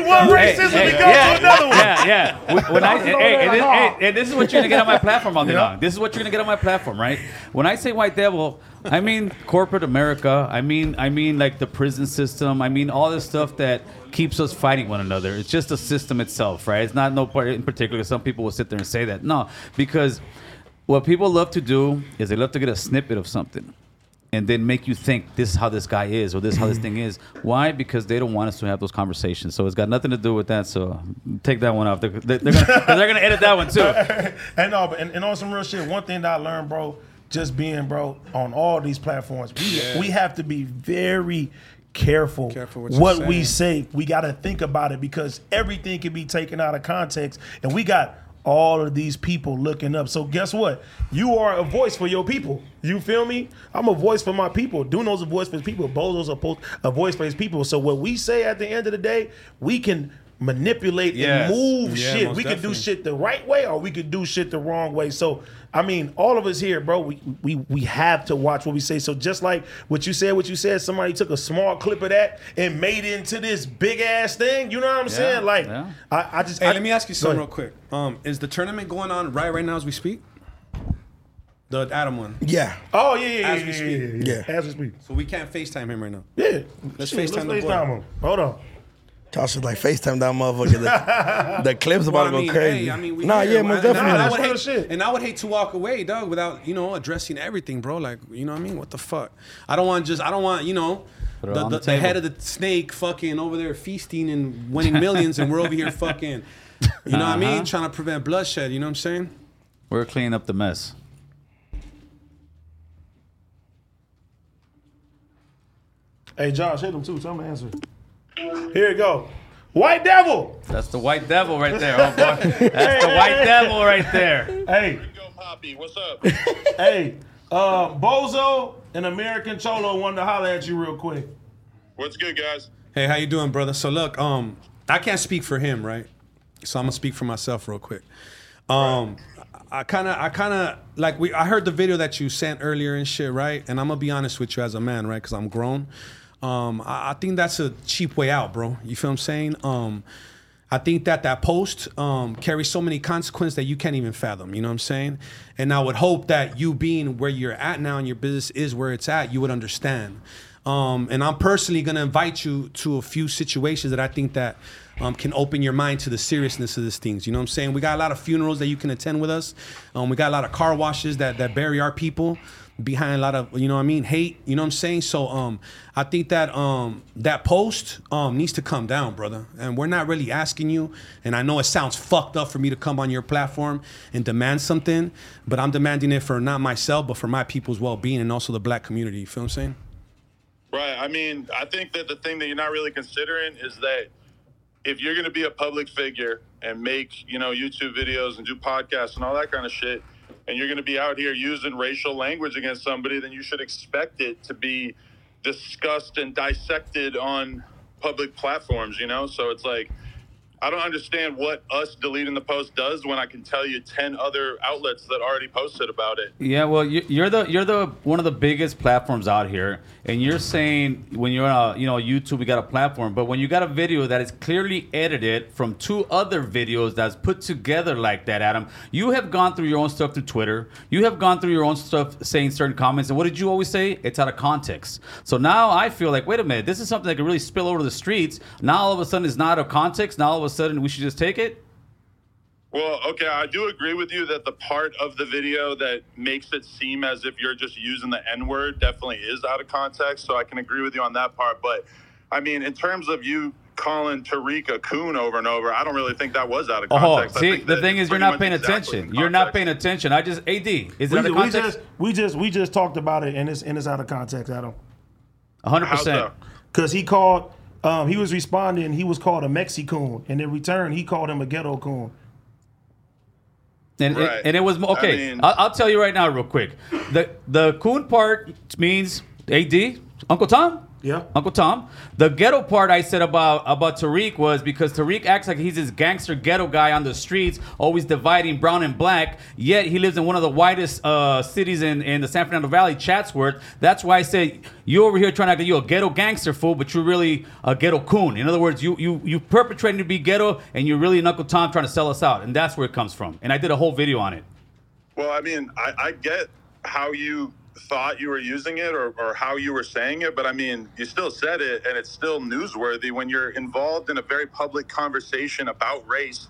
one racism, we go yeah, to another one. Yeah, yeah. When- When I, Toss hey, it over there and this, hey, and this is what you're gonna get on my platform all day Yeah. long. This is what you're gonna get on my platform, right? When I say white devil, I mean corporate America. I mean, I mean like the prison system. I mean all this stuff that keeps us fighting one another. It's just the system itself, right? It's not no part in particular. Some people will sit there and say that. No, because what people love to do is they love to get a snippet of something and then make you think this is how this guy is or this is how this thing is. Why? Because they don't want us to have those conversations. So it's got nothing to do with that. So take that one off. They're, they're, they're gonna, 'cause they're gonna edit that one too. and no, but and, and on some real shit, one thing that I learned, bro, just being bro on all these platforms, we Yeah. we have to be very careful, Careful what, what we say. We got to think about it because everything can be taken out of context, and we got all of these people looking up. So guess what? You are a voice for your people. You feel me? I'm a voice for my people. Duno's a voice for his people. Bozo's a, po- a voice for his people. So what we say at the end of the day, we can manipulate Yes. and move Yeah, shit. We can do shit the right way or we could do shit the wrong way. So I mean, all of us here, bro, we we we have to watch what we say. So just like what you said, what you said, somebody took a small clip of that and made it into this big ass thing. You know what I'm saying? Like yeah. I, I just Hey, I- let me ask you something real quick. Um, is the tournament going on right right now as we speak? The Adam one. Yeah. Oh yeah, yeah, As yeah, we yeah, speak. yeah, yeah, yeah. As we speak. So we can't FaceTime him right now. Yeah. Let's Shit, FaceTime the let's boy. FaceTime him. Hold on. Josh is like FaceTime that motherfucker. The, the clip's about Well, to I go crazy. hey, I mean, we nah, yeah, most And I- definitely. And I, would hate, shit. and I would hate to walk away, dog, without you know addressing everything, bro. Like, you know what I mean? What the fuck? I don't want just. I don't want you know. The, the, the the head of the snake fucking over there feasting and winning millions, and we're over here fucking, you know what I mean? Uh-huh. Trying to prevent bloodshed. You know what I'm saying? We're cleaning up the mess. Hey Josh, hit him too. Tell him to answer. Here you go. White Devil. That's the white devil right there, oh boy. That's the white devil right there. Hey. Poppy, what's up? hey, uh, Bozo and American Cholo wanted to holler at you real quick. What's good, guys? Hey, how you doing, brother? So look, um, I can't speak for him, right? So I'm gonna speak for myself real quick. Um, I kind of, I kind of like we. I heard the video that you sent earlier and shit, right? And I'm gonna be honest with you as a man, right? Because I'm grown. Um, I, I think that's a cheap way out, bro. You feel I'm saying? Um, I think that that post um, carries so many consequences that you can't even fathom. You know what I'm saying? And I would hope that you being where you're at now and your business is where it's at, you would understand. Um, and I'm personally gonna invite you to a few situations that I think that um, can open your mind to the seriousness of these things. You know what I'm saying? We got a lot of funerals that you can attend with us. Um, we got a lot of car washes that that bury our people behind a lot of you know what I mean hate. You know what I'm saying? So um, I think that um, that post um, needs to come down, brother. And we're not really asking you. And I know it sounds fucked up for me to come on your platform and demand something, but I'm demanding it for not myself, but for my people's well-being and also the black community. You feel what I'm saying? Right. I mean, I think that the thing that you're not really considering is that if you're going to be a public figure and make, you know, YouTube videos and do podcasts and all that kind of shit, and you're going to be out here using racial language against somebody, then you should expect it to be discussed and dissected on public platforms, you know? So it's like, I don't understand what us deleting the post does when I can tell you 10 other outlets that already posted about it. Yeah, well, you- you're the you're the one of the biggest platforms out here, and you're saying when you're on a, you know YouTube, we got a platform, but when you got a video that is clearly edited from two other videos that's put together like that, Adam, you have gone through your own stuff through Twitter, you have gone through your own stuff saying certain comments, and what did you always say? It's out of context. So now I feel like, wait a minute, this is something that could really spill over the streets. Now all of a sudden it's not out of context. Now all of a sudden we should just take it. Well, okay, I do agree with you that the part of the video that makes it seem as if you're just using the N word definitely is out of context. So I can agree with you on that part. But I mean, in terms of you calling Tariq a coon over and over, I don't really think that was out of Oh, context. I see, the that thing is, you're not paying exactly attention. You're not paying attention. I just, AD, is it We, out of ju- we just we just we just talked about it and it's and it's out of context, Adam. 100%. Because he called, um, he was responding. He was called a Mexicoon, and in return, he called him a ghetto coon. And, Right. it, and it was okay. I mean- I'll, I'll tell you right now, real quick. The the coon part means AD, Uncle Tom. Yeah. Uncle Tom. The ghetto part I said about about Tariq was because Tariq acts like he's this gangster ghetto guy on the streets, always dividing brown and black. Yet he lives in one of the whitest uh, cities in, in the San Fernando Valley, Chatsworth. That's why I say you over here trying to act like you a ghetto gangster fool, but you're really a ghetto coon. In other words, you you you perpetrating to be ghetto, and you're really an Uncle Tom trying to sell us out, and that's where it comes from. And I did a whole video on it. Well, I mean, I, I get how you thought you were using it or, or how you were saying it, but I mean, you still said it and it's still newsworthy when you're involved in a very public conversation about race.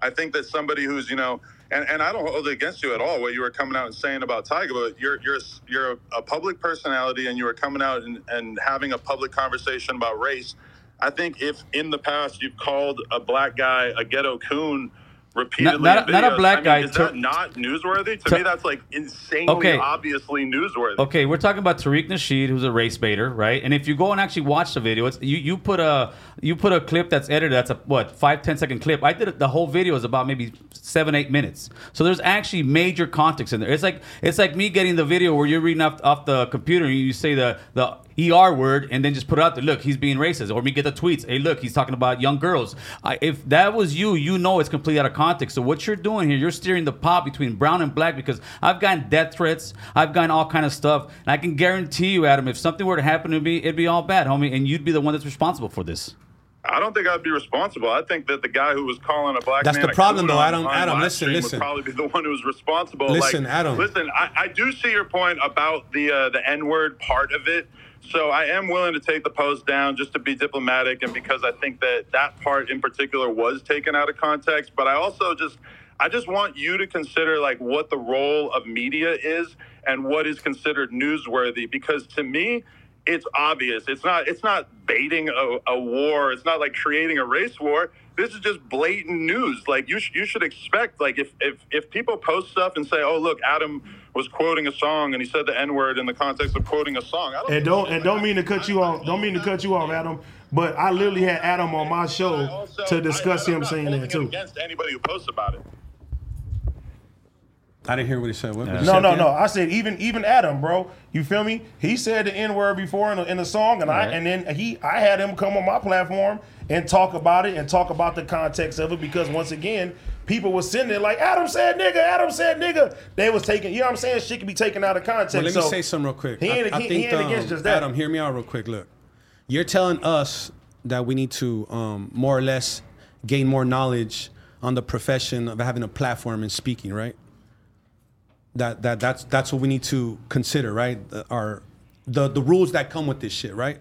I think that somebody who's, you know, and, and I don't hold it against you at all what you were coming out and saying about Tiger, but you're you're you're a public personality and you were coming out and, and having a public conversation about race. I think if in the past you've called a black guy a ghetto coon repeatedly, not- in not a black I mean, guy, is that not newsworthy? To me, that's like insanely Okay. obviously newsworthy. Okay, we're talking about Tariq Nasheed, who's a race baiter, right? And if you go and actually watch the video, it's you, you put a you put a clip that's edited. That's a what five ten second clip. I did it, the whole video is about maybe seven eight minutes. So there's actually major context in there. It's like it's like me getting the video where you're reading off, off the computer and you say the the ER word and then just put it out there. Look, he's being racist. Or me get the tweets. Hey, look, he's talking about young girls. I, if that was you, you know it's completely out of context. So what you're doing here, you're steering the pot between brown and black because I've gotten death threats. I've gotten all kind of stuff. And I can guarantee you, Adam, if something were to happen to me, it'd be all bad, homie. And you'd be the one that's responsible for this. I don't think I'd be responsible. I think that the guy who was calling a black That's man the a problem, though, on- Adam. Adam, listen, listen. Would probably be the one who was responsible. Listen, like, Adam. Listen, I, I do see your point about the uh, the N word part of it. So I am willing to take the post down just to be diplomatic, and because I think that that part in particular was taken out of context. But I also just I just want you to consider like what the role of media is and what is considered newsworthy. Because to me, it's obvious. It's not. It's not baiting a, a war. It's not like creating a race war. This is just blatant news. Like you, sh- you should expect. Like if if if people post stuff and say, "Oh, look, Adam was quoting a song and he said the N word in the context of quoting a song," I don't. And don't and don't mean to cut you off. Don't mean to cut you off, Adam. But I literally had Adam on my show to discuss I, him saying that too. against anybody who posts about it. I didn't hear what he said. What, what No, no, no. I said even even Adam, bro. You feel me? He said the N word before in the, in the song, and I and then he I had him come on my platform and talk about it and talk about the context of it because once again, people were sitting there like Adam said nigga, Adam said nigga. They was taking, you know what I'm saying? Shit can be taken out of context. Well, let me So, say something real quick. He I- ain't, I he, think, he ain't against um, just that. Adam, hear me out real quick. Look, you're telling us that we need to um, more or less gain more knowledge on the profession of having a platform and speaking, right? That that that's that's what we need to consider, right? The, our the the rules that come with this shit, right?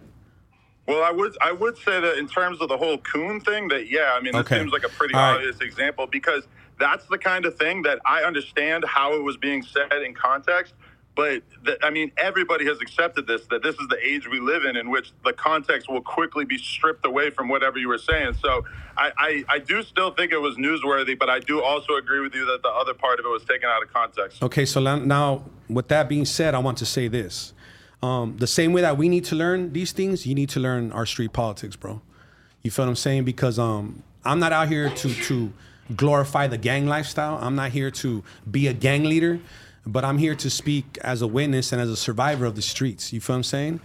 Well, I would I would say that in terms of the whole coon thing, that yeah, I mean, this Okay. seems like a pretty All right. obvious example because that's the kind of thing that I understand how it was being said in context. But th- I mean, everybody has accepted this that this is the age we live in, in which the context will quickly be stripped away from whatever you were saying. So I, I, I do still think it was newsworthy, but I do also agree with you that the other part of it was taken out of context. Okay, so now- with that being said, I want to say this. Um, the same way that we need to learn these things, you need to learn our street politics, bro. You feel what I'm saying? Because um, I'm not out here to to glorify the gang lifestyle. I'm not here to be a gang leader, but I'm here to speak as a witness and as a survivor of the streets. You feel what I'm saying?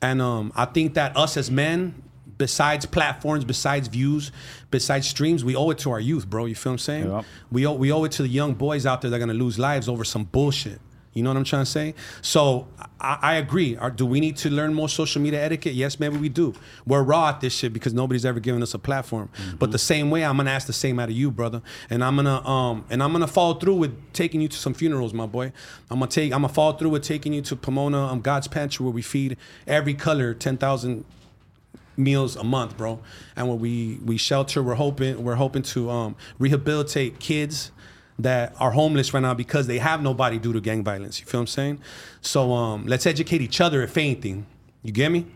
And um, I think that us as men, besides platforms, besides views, besides streams, we owe it to our youth, bro. You feel what I'm saying? Yep. We owe we owe it to the young boys out there that are gonna lose lives over some bullshit. You know what I'm trying to say? So I, I agree. Are, do we need to learn more social media etiquette? Yes, maybe we do. We're raw at this shit because nobody's ever given us a platform. But the same way, I'm gonna ask the same out of you, brother. And I'm gonna um and I'm gonna follow through with taking you to some funerals, my boy. I'm gonna take I'm gonna follow through with taking you to Pomona, um, God's Pantry, where we feed every color ten thousand meals a month, bro. And when we we shelter, we're hoping we're hoping to um, rehabilitate kids that are homeless right now because they have nobody due to gang violence. You feel what I'm saying? So um, let's educate each other, if anything. You get me?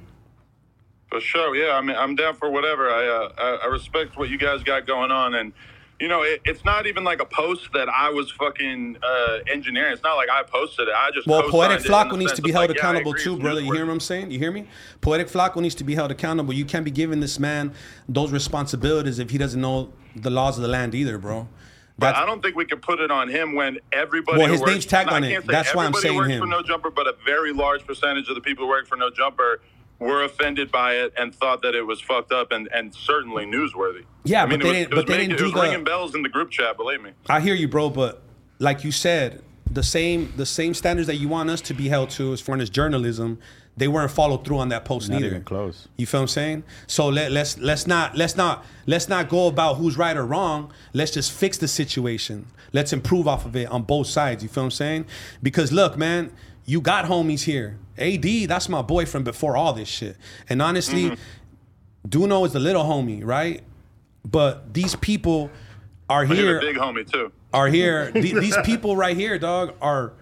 For sure, yeah. I mean, I'm down for whatever. I uh, I, respect what you guys got going on, and you know, it, it's not even like a post that I was fucking uh, engineering. It's not like I posted it. I just Well, Poetik Flakko needs to be held like, accountable agree, too, brother. You hear what I'm saying? You hear me? Poetik Flakko needs to be held accountable. You can't be giving this man those responsibilities if he doesn't know the laws of the land either, bro. But I don't think we can put it on him when everybody. Well, his works- name's tagged on it. That's why I'm saying works him. for No Jumper, but a very large percentage of the people who work for No Jumper were offended by it and thought that it was fucked up and, and certainly newsworthy. Yeah, I mean, but they was, didn't- but they making- didn't it was do the- ringing bells in the group chat. Believe me. I hear you, bro, but like you said, the same the same standards that you want us to be held to as far as journalism, they weren't followed through on that post Not neither. even close. You feel what I'm saying? So let, let's let's not let's not let's not go about who's right or wrong. Let's just fix the situation. Let's improve off of it on both sides. You feel what I'm saying? Because look, man, you got homies here. AD, that's my boy from before all this shit. And honestly, mm-hmm. Duno is the little homie, right? But these people are But he's here a big homie too. are here. the- these people right here, dog, are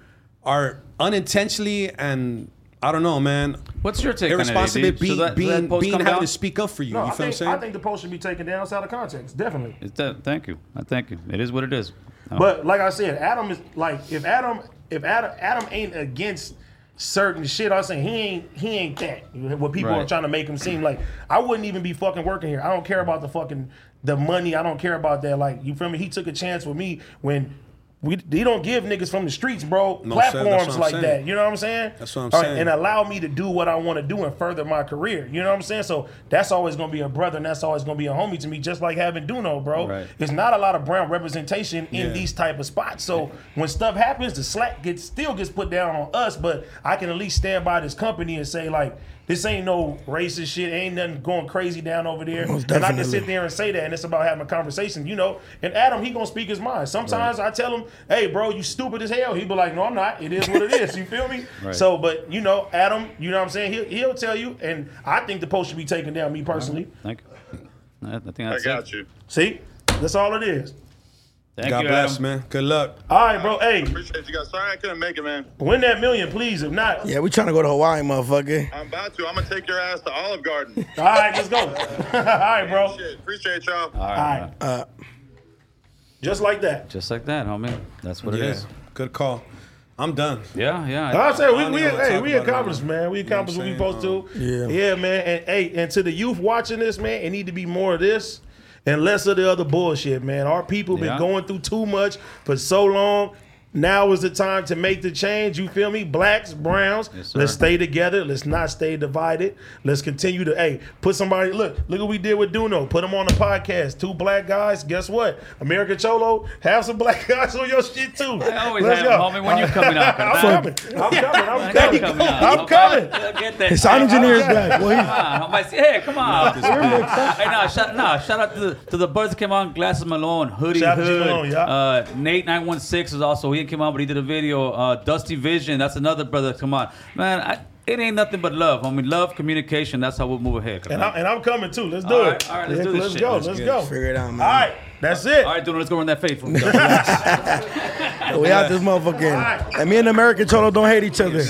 are unintentionally and I don't know, man. What's your take on it, Irresponsible AD? Being that- should that being, being having down? to speak up for you. No, you I feel what I'm think, saying? I think the post should be taken down outside of context. Definitely. It's that, thank you. I thank you. It is what it is. Oh. But like I said, Adam is like if Adam if Adam Adam ain't against certain shit, I'm saying he ain't he ain't that. What people are trying to make him seem like I wouldn't even be fucking working here. I don't care about the fucking the money. I don't care about that. Like you feel me? He took a chance with me when. We, they don't give niggas from the streets, bro, No, sir, that's what platforms like saying. that. You know what I'm saying? That's what I'm All right, saying. and allow me to do what I want to do and further my career. You know what I'm saying? So that's always gonna be a brother, and that's always gonna be a homie to me, just like having Duno, bro. Right. It's not a lot of brown representation in Yeah. these type of spots. So when stuff happens, the slack gets still gets put down on us, but I can at least stand by this company and say like. This ain't no racist shit. Ain't nothing going crazy down over there. And I can sit there and say that, and it's about having a conversation, you know. And Adam, he gonna speak his mind. Sometimes I tell him, "Hey, bro, you stupid as hell." He'd be like, "No, I'm not. It is what it is." You feel me? Right. So, but you know, Adam, you know what I'm saying? He'll, he'll tell you, and I think the post should be taken down. Me personally. Thank you. I I think I got it. you. See, that's all it is. Thank God you, bless, Adam. man. Good luck. All right, bro. Hey, Appreciate you guys. Sorry I couldn't make it, man. win that million, please. If not, Yeah, we trying to go to Hawaii, motherfucker. I'm about to. I'm gonna take your ass to Olive Garden. all right, let's go. all right, bro. Shit. Appreciate y'all. All All right. right, Uh, just like that. Just like that, homie. That's what it Yeah, is. good call. I'm done. Yeah, yeah. I said we, I don't we, hey, we about accomplished, man. We You know what accomplished what we I'm supposed to. Um, yeah. yeah, man. And hey, and to the youth watching this, man, it need to be more of this and less of the other bullshit, man. Our people been going through too much for so long. Now is the time to make the change. You feel me? Blacks, browns, Yes, let's stay together. Let's not stay divided. Let's continue to hey, put somebody. Look, look what we did with Duno. Put them on the podcast. Two black guys. Guess what? American Cholo, have some black guys on your shit too. I always Let's have go. them, homie. When you coming out, I'm compadre? coming. I'm coming. I'm I'm coming. coming out. I'm coming. Okay, Get that. his sound engineer is black. Well, Come he, on, homie. Hey, come on. hey, no, shout, no, shout out to the, to the birds that came on. Glasses Malone, Hoodie Shout out to Hood. Malone, yeah. uh, Nate nine one six is also he didn't come on, but he did a video. Uh, Dusty Vision, that's another brother. Come on, man. I, it ain't nothing but love. I mean, love, communication. That's how we'll move ahead. And I'm, and I'm coming too. Let's do All it. right, all right, let's Yeah, do this Let's shit. go. Let's Let's go. figure it out, man. All right, that's it. All right, dude, let's go run that fade for me. we out this motherfucker. And me and the American Cholo don't hate each other.